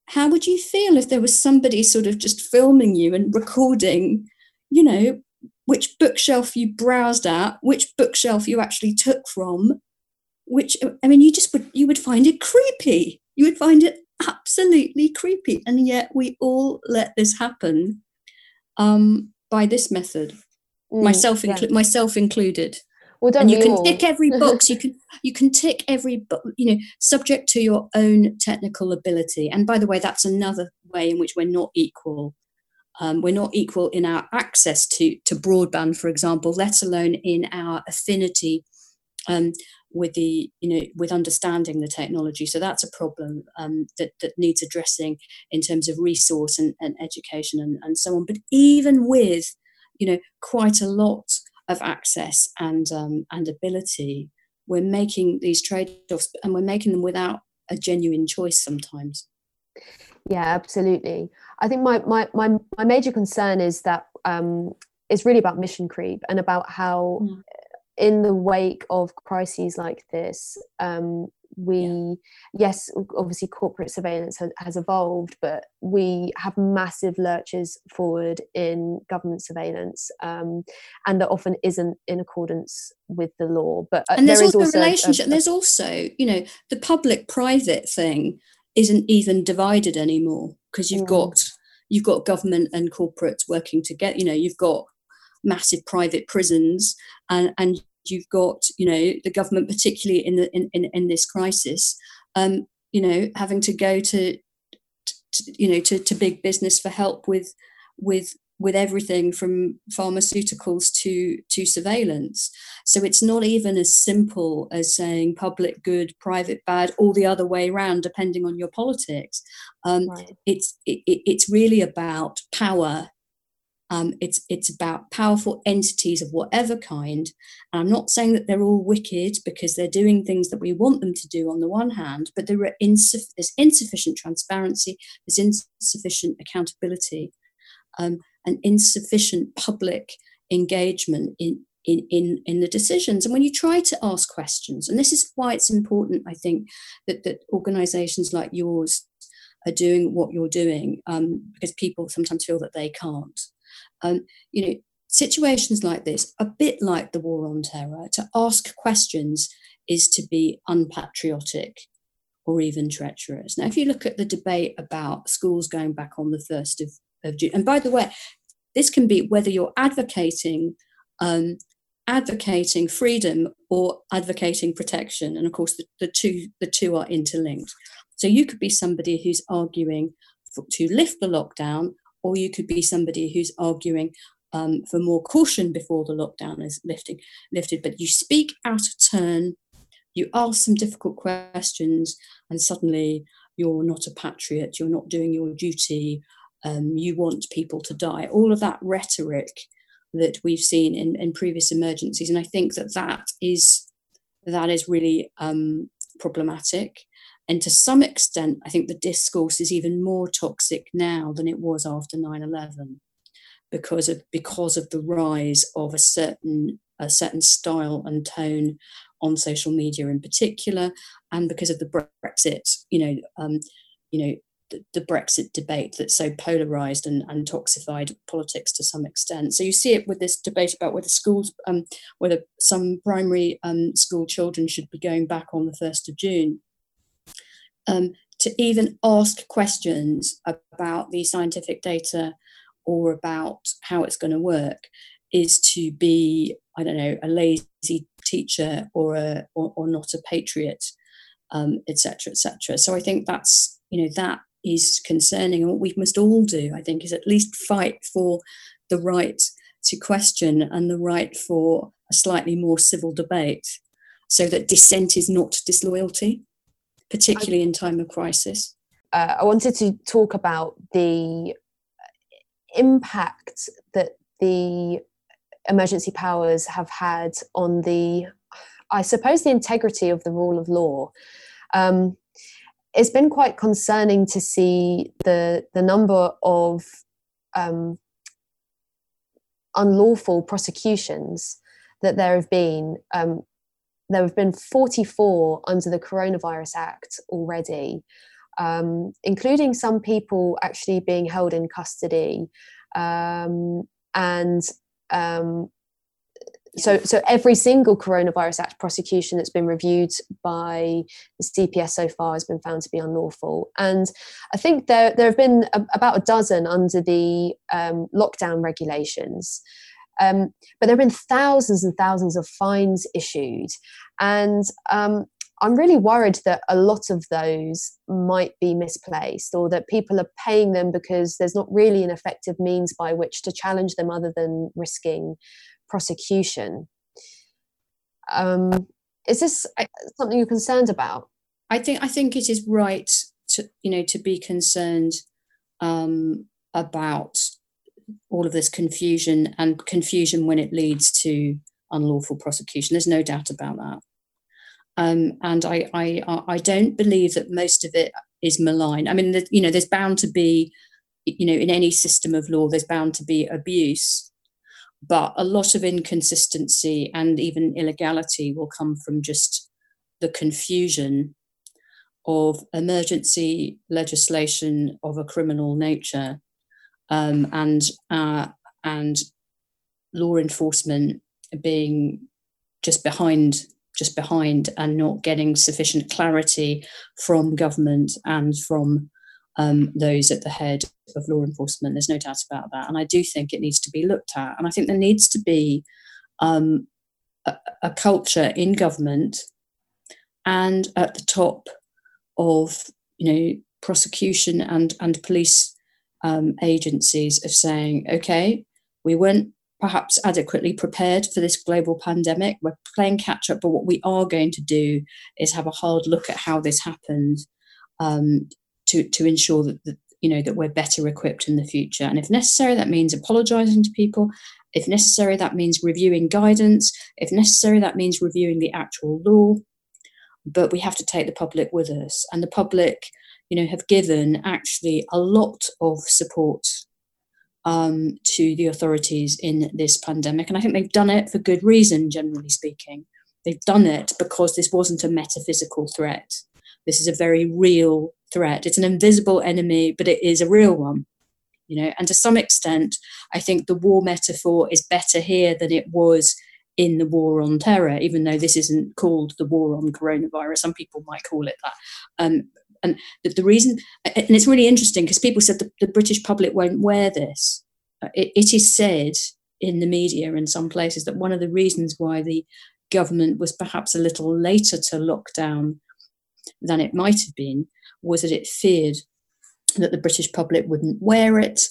how would you feel if there was somebody sort of just filming you and recording, you know, which bookshelf you browsed at, which bookshelf you actually took from, which I mean, you just would you would find it creepy. You would find it absolutely creepy, and yet we all let this happen um, by this method, mm, myself yeah. myself included. Well, and you can all? tick every box. you can you can tick every. You know, subject to your own technical ability. And by the way, that's another way in which we're not equal. Um, we're not equal in our access to to broadband, for example, let alone in our affinity um, with the you know with understanding the technology. So that's a problem um, that that needs addressing in terms of resource and, and education and, and so on. But even with you know quite a lot of access and um, and ability, we're making these trade-offs, and we're making them without a genuine choice sometimes. Yeah, absolutely. I think my my my, my major concern is that um, it's really about mission creep and about how. Mm. In the wake of crises like this, um, we yeah. yes obviously corporate surveillance has, has, evolved but we have massive lurches forward in government surveillance um, and that often isn't in accordance with the law but uh, and there's also, also, a relationship a, a, there's also you know the public private thing isn't even divided anymore because you've mm. got you've got government and corporate working together you know you've got massive private prisons and and you've got you know the government particularly in the in, in, in this crisis um, you know having to go to, to you know to, to big business for help with with with everything from pharmaceuticals to to surveillance so it's not even as simple as saying public good private bad all the other way around depending on your politics um, right. it's it, it's really about power um, it's it's about powerful entities of whatever kind. And I'm not saying that they're all wicked because they're doing things that we want them to do on the one hand, but there are insuff- there's insufficient transparency, there's insufficient accountability, um, and insufficient public engagement in, in, in, in the decisions. And when you try to ask questions, and this is why it's important, I think, that, that organizations like yours are doing what you're doing, um, because people sometimes feel that they can't. Um, you know, situations like this, a bit like the war on terror, to ask questions is to be unpatriotic or even treacherous. Now, if you look at the debate about schools going back on the 1st of, of June, and by the way, this can be whether you're advocating um, advocating freedom or advocating protection. And of course, the, the two the two are interlinked. So you could be somebody who's arguing for, to lift the lockdown, or you could be somebody who's arguing um, for more caution before the lockdown is lifting, lifted. But you speak out of turn, you ask some difficult questions, and suddenly you're not a patriot, you're not doing your duty, um, you want people to die. All of that rhetoric that we've seen in, in previous emergencies, and I think that that is that is really um, problematic. And to some extent, I think the discourse is even more toxic now than it was after 9 11 because of because of the rise of a certain a certain style and tone on social media in particular, and because of the Brexit, you know, um, you know, the, the, Brexit debate that's so polarized and, and toxified politics to some extent. So you see it with this debate about whether schools, um, whether some primary um, school children should be going back on the first of June um, to even ask questions about the scientific data or about how it's going to work is to be i don't know a lazy teacher or a or, or not a patriot etc um, etc et so i think that's you know that is concerning and what we must all do i think is at least fight for the right to question and the right for a slightly more civil debate so that dissent is not disloyalty particularly in time of crisis. Uh, I wanted to talk about the impact that the emergency powers have had on the, I suppose, the integrity of the rule of law. Um, it's been quite concerning to see the the number of um, unlawful prosecutions that there have been um, there have been 44 under the Coronavirus Act already, um, including some people actually being held in custody. Um, and um, so, so every single Coronavirus Act prosecution that's been reviewed by the CPS so far has been found to be unlawful. And I think there, there have been a, about a dozen under the um, lockdown regulations. Um, but there have been thousands and thousands of fines issued. And um, I'm really worried that a lot of those might be misplaced or that people are paying them because there's not really an effective means by which to challenge them other than risking prosecution. Um, is this something you're concerned about? I think I think it is right to you know to be concerned um, about all of this confusion and confusion when it leads to unlawful prosecution. There's no doubt about that. Um, and I, I, I don't believe that most of it is malign. I mean, you know, there's bound to be, you know, in any system of law, there's bound to be abuse, but a lot of inconsistency and even illegality will come from just the confusion of emergency legislation of a criminal nature um, and uh, and law enforcement being just behind just behind and not getting sufficient clarity from government and from um, those at the head of law enforcement. There's no doubt about that. And I do think it needs to be looked at. And I think there needs to be um, a, a, culture in government and at the top of, you know, prosecution and, and police um, agencies of saying, okay, we weren't perhaps adequately prepared for this global pandemic. We're playing catch up, but what we are going to do is have a hard look at how this happened um, to to ensure that, you know that we're better equipped in the future. And if necessary, that means apologising to people. If necessary, that means reviewing guidance. If necessary, that means reviewing the actual law. But we have to take the public with us, and the public you know, have given actually a lot of support um, to the authorities in this pandemic. And I think they've done it for good reason, generally speaking. They've done it because this wasn't a metaphysical threat. This is a very real threat. It's an invisible enemy, but it is a real one. You know, and to some extent, I think the war metaphor is better here than it was in the war on terror, even though this isn't called the war on coronavirus. Some people might call it that. Um, and the, the reason and it's really interesting because people said the, the british public won't wear this uh, it, it is said in the media in some places that one of the reasons why the government was perhaps a little later to lock down than it might have been was that it feared that the British public wouldn't wear it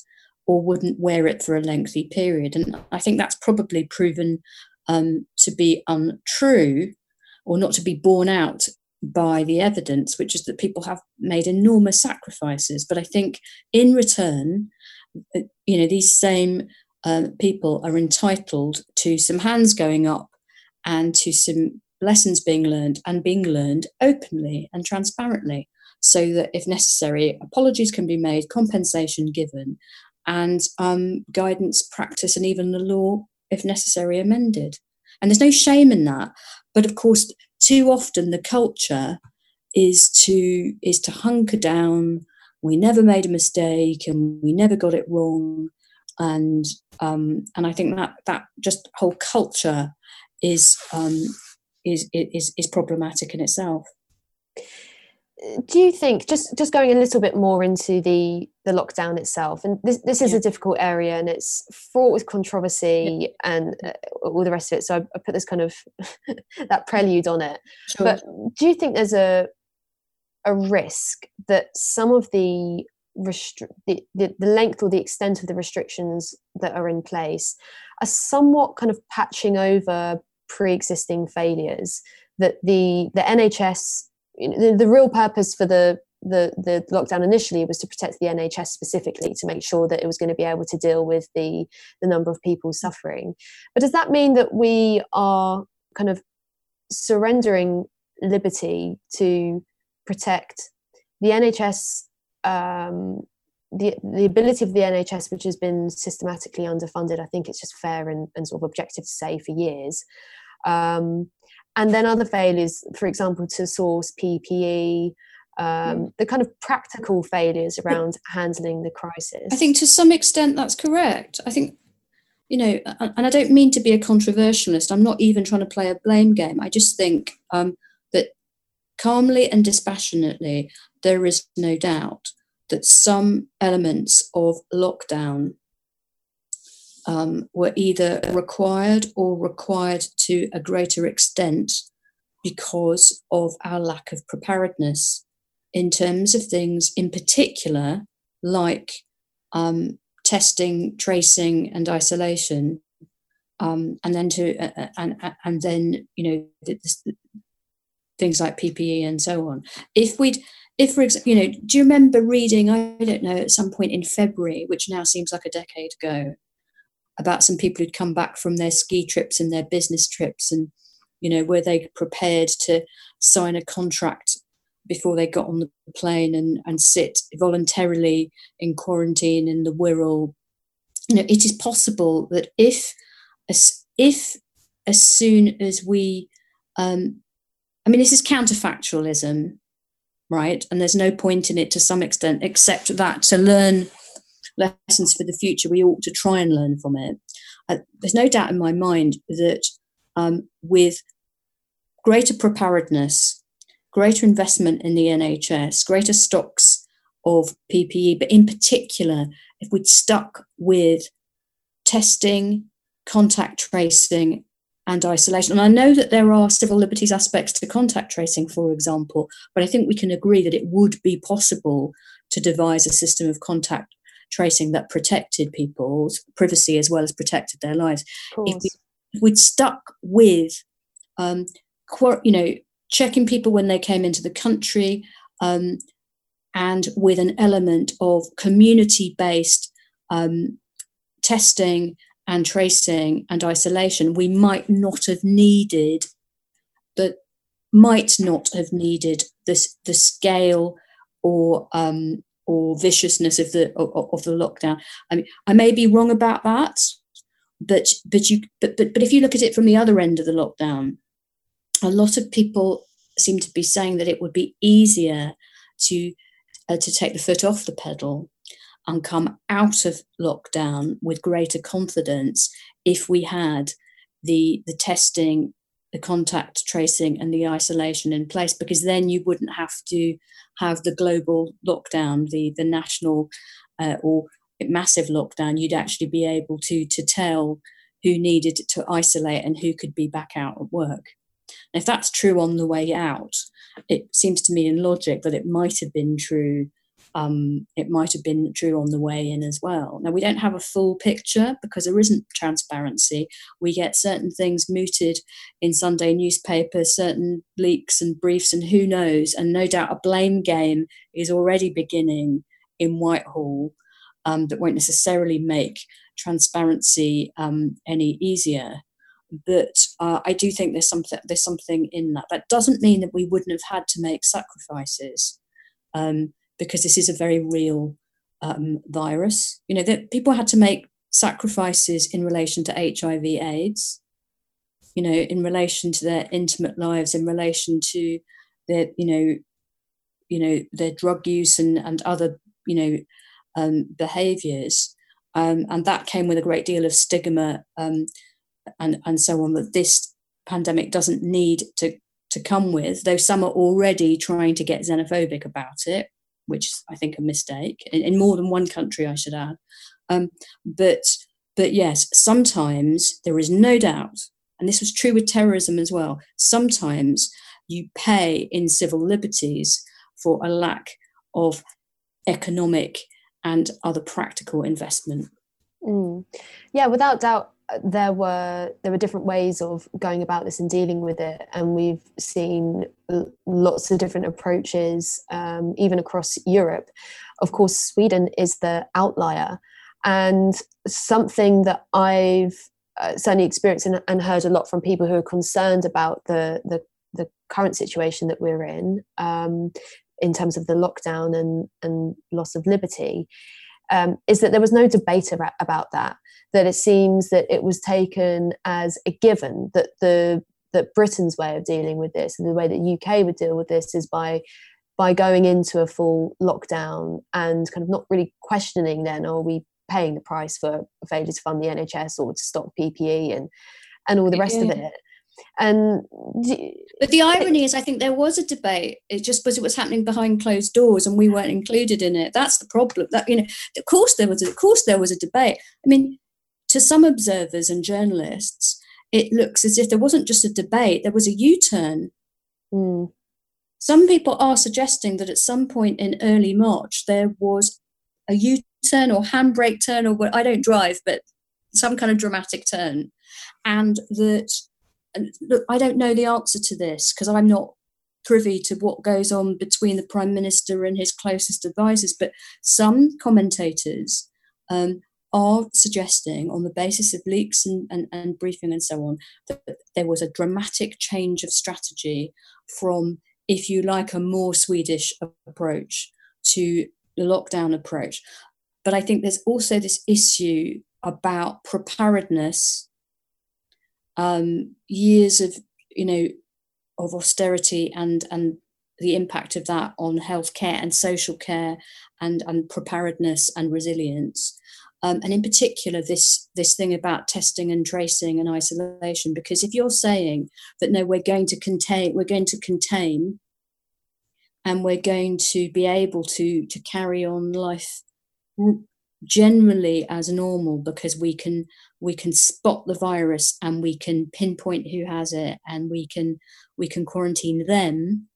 or wouldn't wear it for a lengthy period. And I think that's probably proven um, to be untrue or not to be borne out by the evidence, which is that people have made enormous sacrifices. But I think in return, uh, you know, these same uh, people are entitled to some hands going up and to some lessons being learned and being learned openly and transparently so that if necessary apologies can be made compensation given and um, guidance practice and even the law if necessary amended and there's no shame in that but of course too often the culture is to is to hunker down we never made a mistake and we never got it wrong and um, and I think that that just whole culture is um, is is is problematic in itself. Do you think just just going a little bit more into the the lockdown itself, and this this is yeah. a difficult area and it's fraught with controversy yeah. and uh, all the rest of it. So I, I put this kind of that prelude on it. Sure. But do you think there's a a risk that some of the restri- the, the, the length or the extent of the restrictions that are in place are somewhat kind of patching over pre-existing failures that the the NHS the, the real purpose for the the the lockdown initially was to protect the NHS specifically to make sure that it was going to be able to deal with the the number of people suffering. But does that mean that we are kind of surrendering liberty to protect the NHS um, the the ability of the NHS, which has been systematically underfunded, I think it's just fair and, and sort of objective to say for years. Um, and then other failures, for example, to source PPE, um, mm. the kind of practical failures around handling the crisis. I think to some extent that's correct. I think, you know, and I don't mean to be a controversialist. I'm not even trying to play a blame game. I just think um, that calmly and dispassionately, there is no doubt that some elements of lockdown um, were either required or required to a greater extent because of our lack of preparedness. In terms of things in particular like um, testing tracing and isolation um, and then to uh, uh and and then you know things like ppe and so on. If we'd if for example you know do you remember reading i don't know at some point in february which now seems like a decade ago about some people who'd come back from their ski trips and their business trips and you know were they prepared to sign a contract before they got on the plane and, and sit voluntarily in quarantine in the Wirral? You know it is possible that if as if as soon as we um, i mean this is counterfactualism right? And there's no point in it to some extent except that to learn lessons for the future we ought to try and learn from it uh, there's no doubt in my mind that um, with greater preparedness greater investment in the nhs greater stocks of ppe but in particular if we'd stuck with testing contact tracing and isolation. And I know that there are civil liberties aspects to contact tracing, for example, but I think we can agree that it would be possible to devise a system of contact tracing that protected people's privacy as well as protected their lives. If, we, we'd stuck with, um, you know, checking people when they came into the country, um, and with an element of community-based um, testing and tracing and isolation, we might not have needed the might not have needed this the scale or um, or viciousness of the of, of the lockdown. I mean, I may be wrong about that, but but you but, but but if you look at it from the other end of the lockdown, a lot of people seem to be saying that it would be easier to uh, to take the foot off the pedal and come out of lockdown with greater confidence if we had the the testing the contact tracing and the isolation in place because then you wouldn't have to have the global lockdown the the national uh, or massive lockdown you'd actually be able to to tell who needed to isolate and who could be back out at work. And if that's true on the way out, it seems to me in logic that it might have been true um, it might have been true on the way in as well. Now, we don't have a full picture because there isn't transparency. We get certain things mooted in Sunday newspapers, certain leaks and briefs, and who knows. And no doubt a blame game is already beginning in Whitehall um, that won't necessarily make transparency um, any easier. But uh, I do think there's something there's something in that. That doesn't mean that we wouldn't have had to make sacrifices. Um, because this is a very real um, virus. You know, that people had to make sacrifices in relation to HIV/AIDS. You know, in relation to their intimate lives, in relation to their, you know, you know, their drug use and and other, you know, um, behaviours, um, and that came with a great deal of stigma um, and and so on. That this pandemic doesn't need to to come with, though some are already trying to get xenophobic about it which is, I think, a mistake in, in, more than one country, I should add. Um, but but yes, sometimes there is no doubt, and this was true with terrorism as well. Sometimes you pay in civil liberties for a lack of economic and other practical investment. Mm. Yeah, without doubt, there were there were different ways of going about this and dealing with it. And we've seen lots of different approaches um, even across europe. Of course sweden is the outlier. And something that i've uh, certainly experienced and, and, heard a lot from people who are concerned about the the, the current situation that we're in um, in terms of the lockdown and and loss of liberty um, is that there was no debate about, that. That it seems that it was taken as a given that the that Britain's way of dealing with this and the way that UK would deal with this is by by going into a full lockdown and kind of not really questioning then are we paying the price for failure to fund the NHS or to stock PPE and and all the rest yeah. of it and but the irony is i think there was a debate it just was it was happening behind closed doors and we weren't included in it. That's the problem that you know of course there was a, of course there was a debate. I mean to some observers and journalists it looks as if there wasn't just a debate there was a u-turn. Mm. some people are suggesting that at some point in early march there was a u-turn or handbrake turn or what i don't drive but some kind of dramatic turn. And that look, I don't know the answer to this because I'm not privy to what goes on between the prime minister and his closest advisors. But some commentators um, are suggesting, on the basis of leaks and, and, and briefing and so on, that there was a dramatic change of strategy from, if you like, a more Swedish approach to the lockdown approach. But I think there's also this issue about preparedness um, years of you know of austerity and and the impact of that on healthcare and social care and and preparedness and resilience. Um, and in particular this this thing about testing and tracing and isolation because if you're saying that no we're going to contain we're going to contain and we're going to be able to to carry on life generally as normal because we can we can spot the virus and we can pinpoint who has it and we can we can quarantine them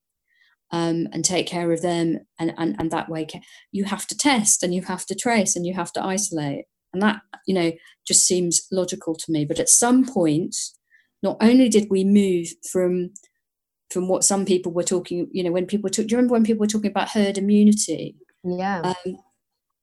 um, and take care of them and, and and that way you have to test and you have to trace and you have to isolate. And that you know just seems logical to me. But at some point not only did we move from from what some people were talking you know when people took do you remember when people were talking about herd immunity? Yeah. Um,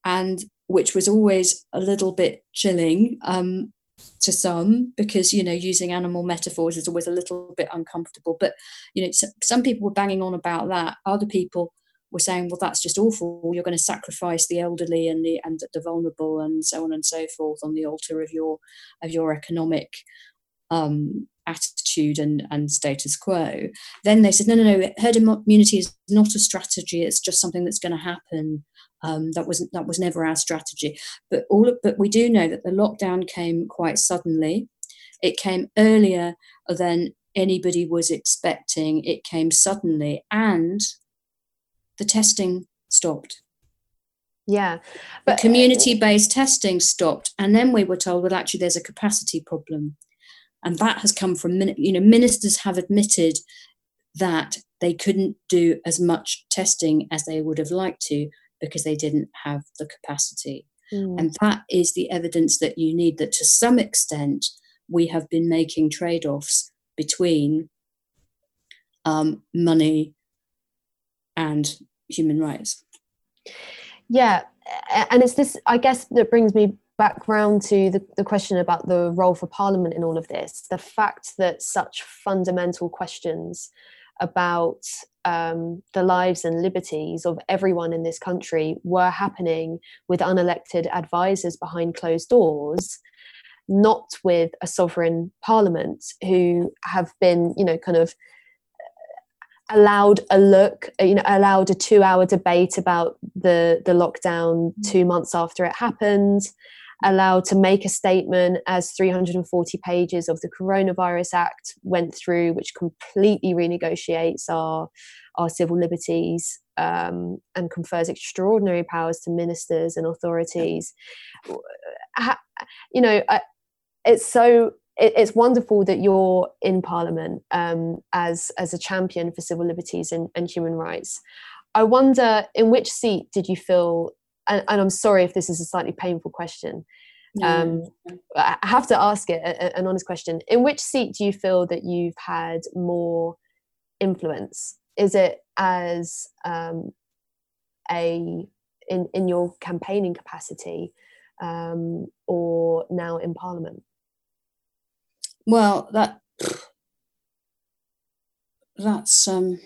and which was always a little bit chilling um, to some because you know using animal metaphors is always a little bit uncomfortable. But you know some people were banging on about that. Other people were saying well that's just awful. You're going to sacrifice the elderly and the and the vulnerable and so on and so forth on the altar of your of your economic um, attitude and, and status quo. Then they said no no no. Herd immunity is not a strategy. It's just something that's going to happen um, that was that was never our strategy. But all of, but we do know that the lockdown came quite suddenly. It came earlier than anybody was expecting. It came suddenly, and the testing stopped. Yeah. But uh, community based testing stopped. And then we were told, well, actually, there's a capacity problem. And that has come from, you know, ministers have admitted that they couldn't do as much testing as they would have liked to because they didn't have the capacity. Mm. And that is the evidence that you need that to some extent we have been making trade offs between um, money and human rights. Yeah, and it's this, I guess, that brings me back round to the, the question about the role for Parliament in all of this. The fact that such fundamental questions about um, the lives and liberties of everyone in this country were happening with unelected advisors behind closed doors not with a sovereign parliament who have been you know kind of allowed a look you know allowed a two hour debate about the the lockdown two months after it happened allowed to make a statement as 340 pages of the coronavirus act went through which completely renegotiates our our civil liberties um, and confers extraordinary powers to ministers and authorities. You know it's so it's wonderful that you're in parliament um, as as a champion for civil liberties and, and human rights. I wonder in which seat did you feel and, and I'm sorry if this is a slightly painful question. Um, I have to ask it an honest question. In which seat do you feel that you've had more influence? Is it as um, a in in your campaigning capacity, um, or now in Parliament? Well, that that's um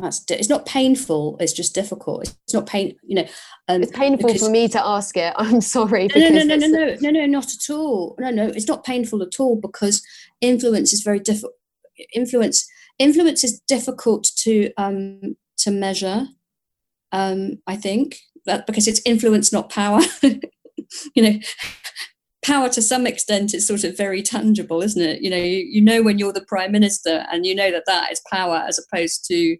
that's it's not painful it's just difficult. It's not pain you know um, it's painful because, for me to ask it. I'm sorry no no no no, no no no not at all. No no it's not painful at all because influence is very difficult influence influence is difficult to um to measure um i think that because it's influence not power. You know power to some extent is sort of very tangible isn't it? You know you, you know when you're the prime minister and you know that that is power as opposed to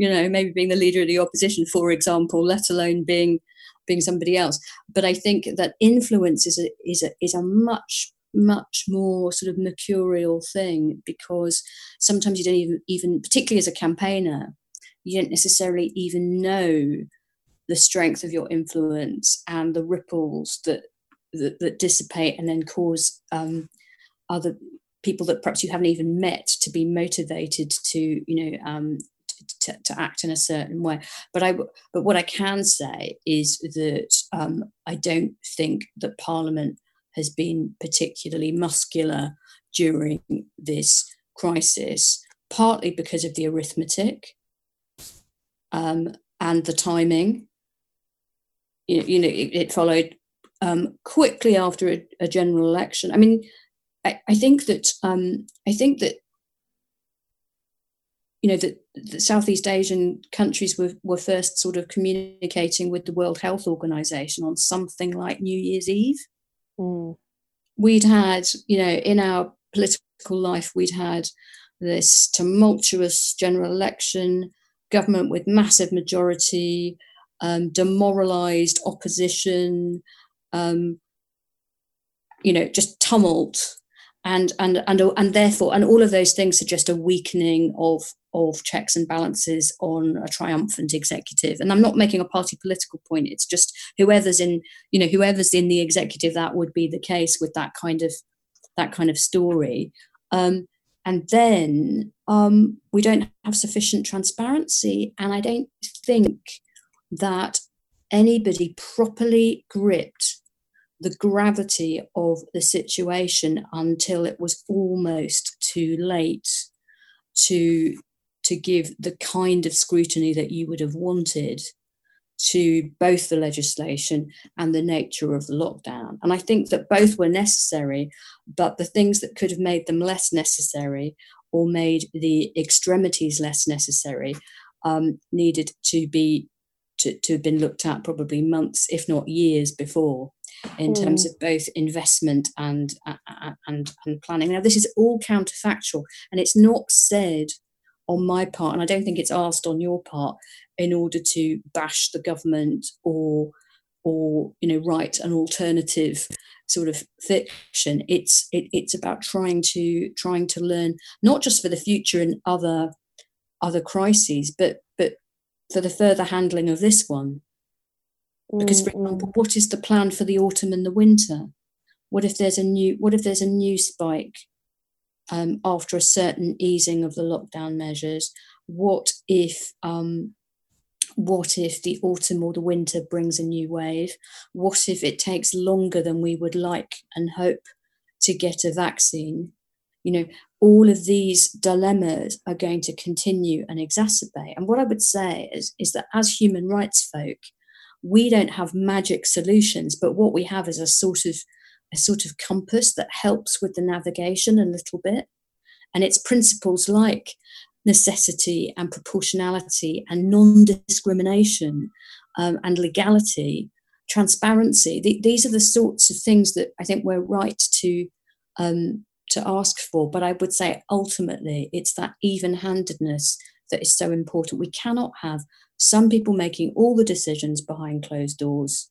you know, maybe being the leader of the opposition, for example, let alone being being somebody else. But I think that influence is a is a is a much much more sort of mercurial thing because sometimes you don't even even particularly as a campaigner you don't necessarily even know the strength of your influence and the ripples that that, that dissipate and then cause um, other people that perhaps you haven't even met to be motivated to you know um, to, to, act in a certain way. But I, but what I can say is that um, I don't think that Parliament has been particularly muscular during this crisis, partly because of the arithmetic um, and the timing. You, you know, it, it followed um, quickly after a, a, general election. I mean, I, I think that um, I think that you know that the Southeast Asian countries were, were first sort of communicating with the World Health Organization on something like New Year's Eve. Mm. We'd had, you know, in our political life, we'd had this tumultuous general election, government with massive majority, um, demoralized opposition, um, you know, just tumult and and and and therefore and all of those things suggest a weakening of of checks and balances on a triumphant executive. And i'm not making a party political point. It's just whoever's in you know whoever's in the executive that would be the case with that kind of that kind of story. Um, and then um, we don't have sufficient transparency. And i don't think that anybody properly gripped the gravity of the situation until it was almost too late to to give the kind of scrutiny that you would have wanted to both the legislation and the nature of the lockdown. And I think that both were necessary, but the things that could have made them less necessary or made the extremities less necessary um, needed to be to, to have been looked at probably months, if not years before in mm. terms of both investment and, uh, and and planning. Now, this is all counterfactual, and it's not said on my part, and I don't think it's asked on your part, in order to bash the government or or you know write an alternative sort of fiction. It's it, it's about trying to trying to learn not just for the future and other other crises, but but for the further handling of this one. Because, for example, mm. what is the plan for the autumn and the winter? What if there's a new What if there's a new spike um, after a certain easing of the lockdown measures? What if um, what if the autumn or the winter brings a new wave? What if it takes longer than we would like and hope to get a vaccine? You know, all of these dilemmas are going to continue and exacerbate. And what I would say is, is that as human rights folk, we don't have magic solutions, but what we have is a sort of a sort of compass that helps with the navigation a little bit. And it's principles like necessity and proportionality and non discrimination um, and legality, transparency. The, these are the sorts of things that I think we're right to. Um, to ask for, but I would say ultimately it's that even handedness that is so important. We cannot have some people making all the decisions behind closed doors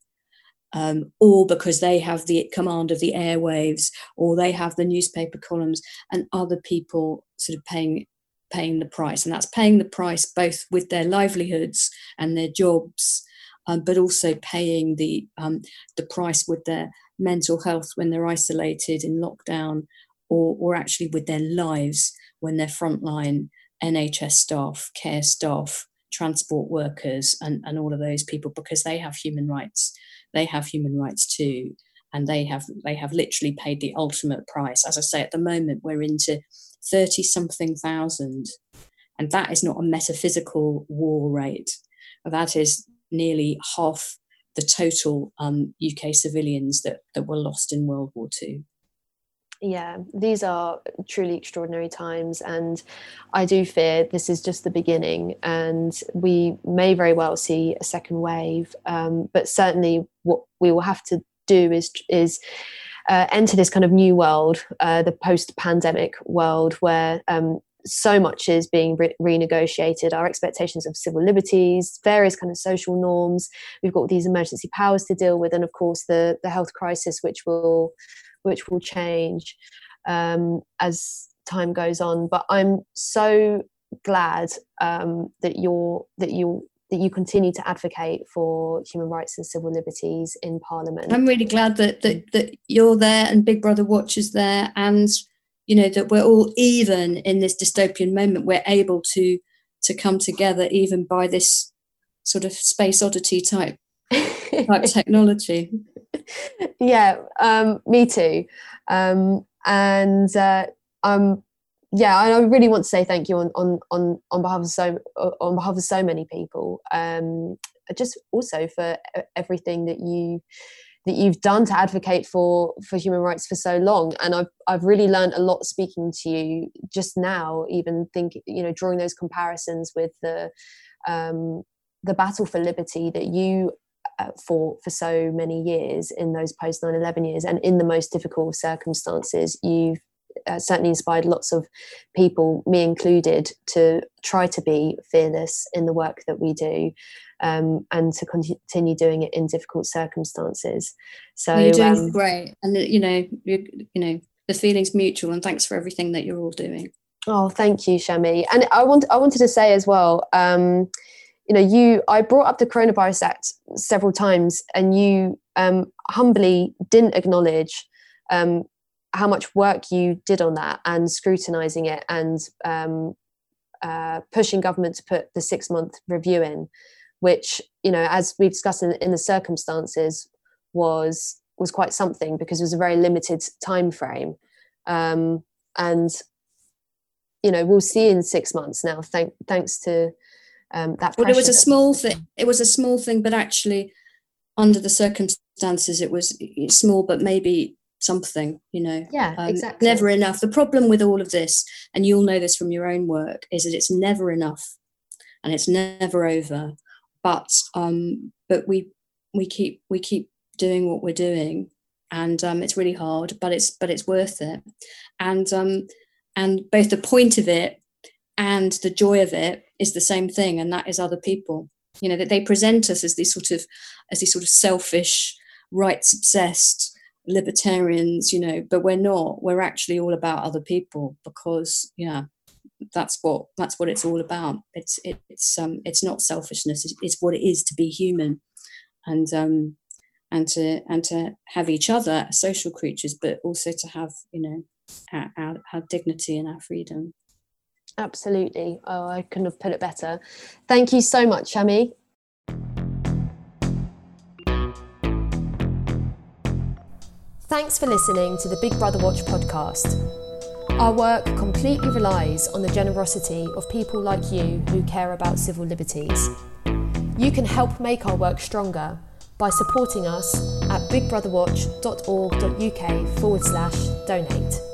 um, or because they have the command of the airwaves or they have the newspaper columns and other people sort of paying paying the price. And that's paying the price both with their livelihoods and their jobs um, but also paying the um, the price with their mental health when they're isolated in lockdown or, or actually with their lives when they're frontline NHS staff, care staff, transport workers, and, and all of those people because they have human rights. They have human rights too. And they have they have literally paid the ultimate price. As I say, at the moment we're into 30 something thousand. And that is not a metaphysical war rate. That is nearly half the total um, UK civilians that, that were lost in World War II. Yeah, these are truly extraordinary times, and I do fear this is just the beginning, and we may very well see a second wave. Um, but certainly, what we will have to do is is uh, enter this kind of new world, uh, the post-pandemic world, where um, so much is being re- renegotiated. Our expectations of civil liberties, various kind of social norms. We've got these emergency powers to deal with, and of course the the health crisis, which will which will change um, as time goes on. But I'm so glad um, that you're that you that you continue to advocate for human rights and civil liberties in Parliament. I'm really glad that that, that you're there and Big Brother Watch is there, and you know that we're all even in this dystopian moment. We're able to to come together even by this sort of space oddity type type technology. Yeah, um, me too. Um, and uh, yeah, I really want to say thank you on on on on behalf of so on behalf of so many people. Um, just also for everything that you that you've done to advocate for for human rights for so long and i've i've really learned a lot speaking to you just now even think you know drawing those comparisons with the um the battle for liberty that you uh, for for so many years in those post 9-11 years. And in the most difficult circumstances you've uh, certainly inspired lots of people me included to try to be fearless in the work that we do um, and to continue doing it in difficult circumstances. So you're doing um, great. And you know you, you know the feeling's mutual and thanks for everything that you're all doing. Oh thank you shami. And i want i wanted to say as well um, you know you i brought up the coronavirus act several times and you um, humbly didn't acknowledge um, how much work you did on that and scrutinizing it and um, uh, pushing government to put the six month review in which you know as we've discussed in, in the circumstances was was quite something because it was a very limited time frame. Um, and you know we'll see in six months now thank, thanks to um, that. Well, it was a small thing. It was a small thing, but actually, under the circumstances, it was small, but maybe something. You know. Yeah, um, exactly. Never enough. The problem with all of this, and you'll know this from your own work, is that it's never enough, and it's never over. But um, but we we keep we keep doing what we're doing, and um, it's really hard, but it's but it's worth it, and um, and both the point of it and the joy of it is the same thing and that is other people. You know that they present us as these sort of as these sort of selfish rights obsessed libertarians you know but we're not. We're actually all about other people because yeah that's what that's what it's all about. It's it, it's um it's not selfishness. It's, it's what it is to be human and um and to and to have each other social creatures but also to have you know our, our dignity and our freedom absolutely oh i couldn't have put it better thank you so much shami Thanks for listening to the Big Brother Watch podcast. Our work completely relies on the generosity of people like you who care about civil liberties. You can help make our work stronger by supporting us at bigbrotherwatch.org.uk forward slash donate.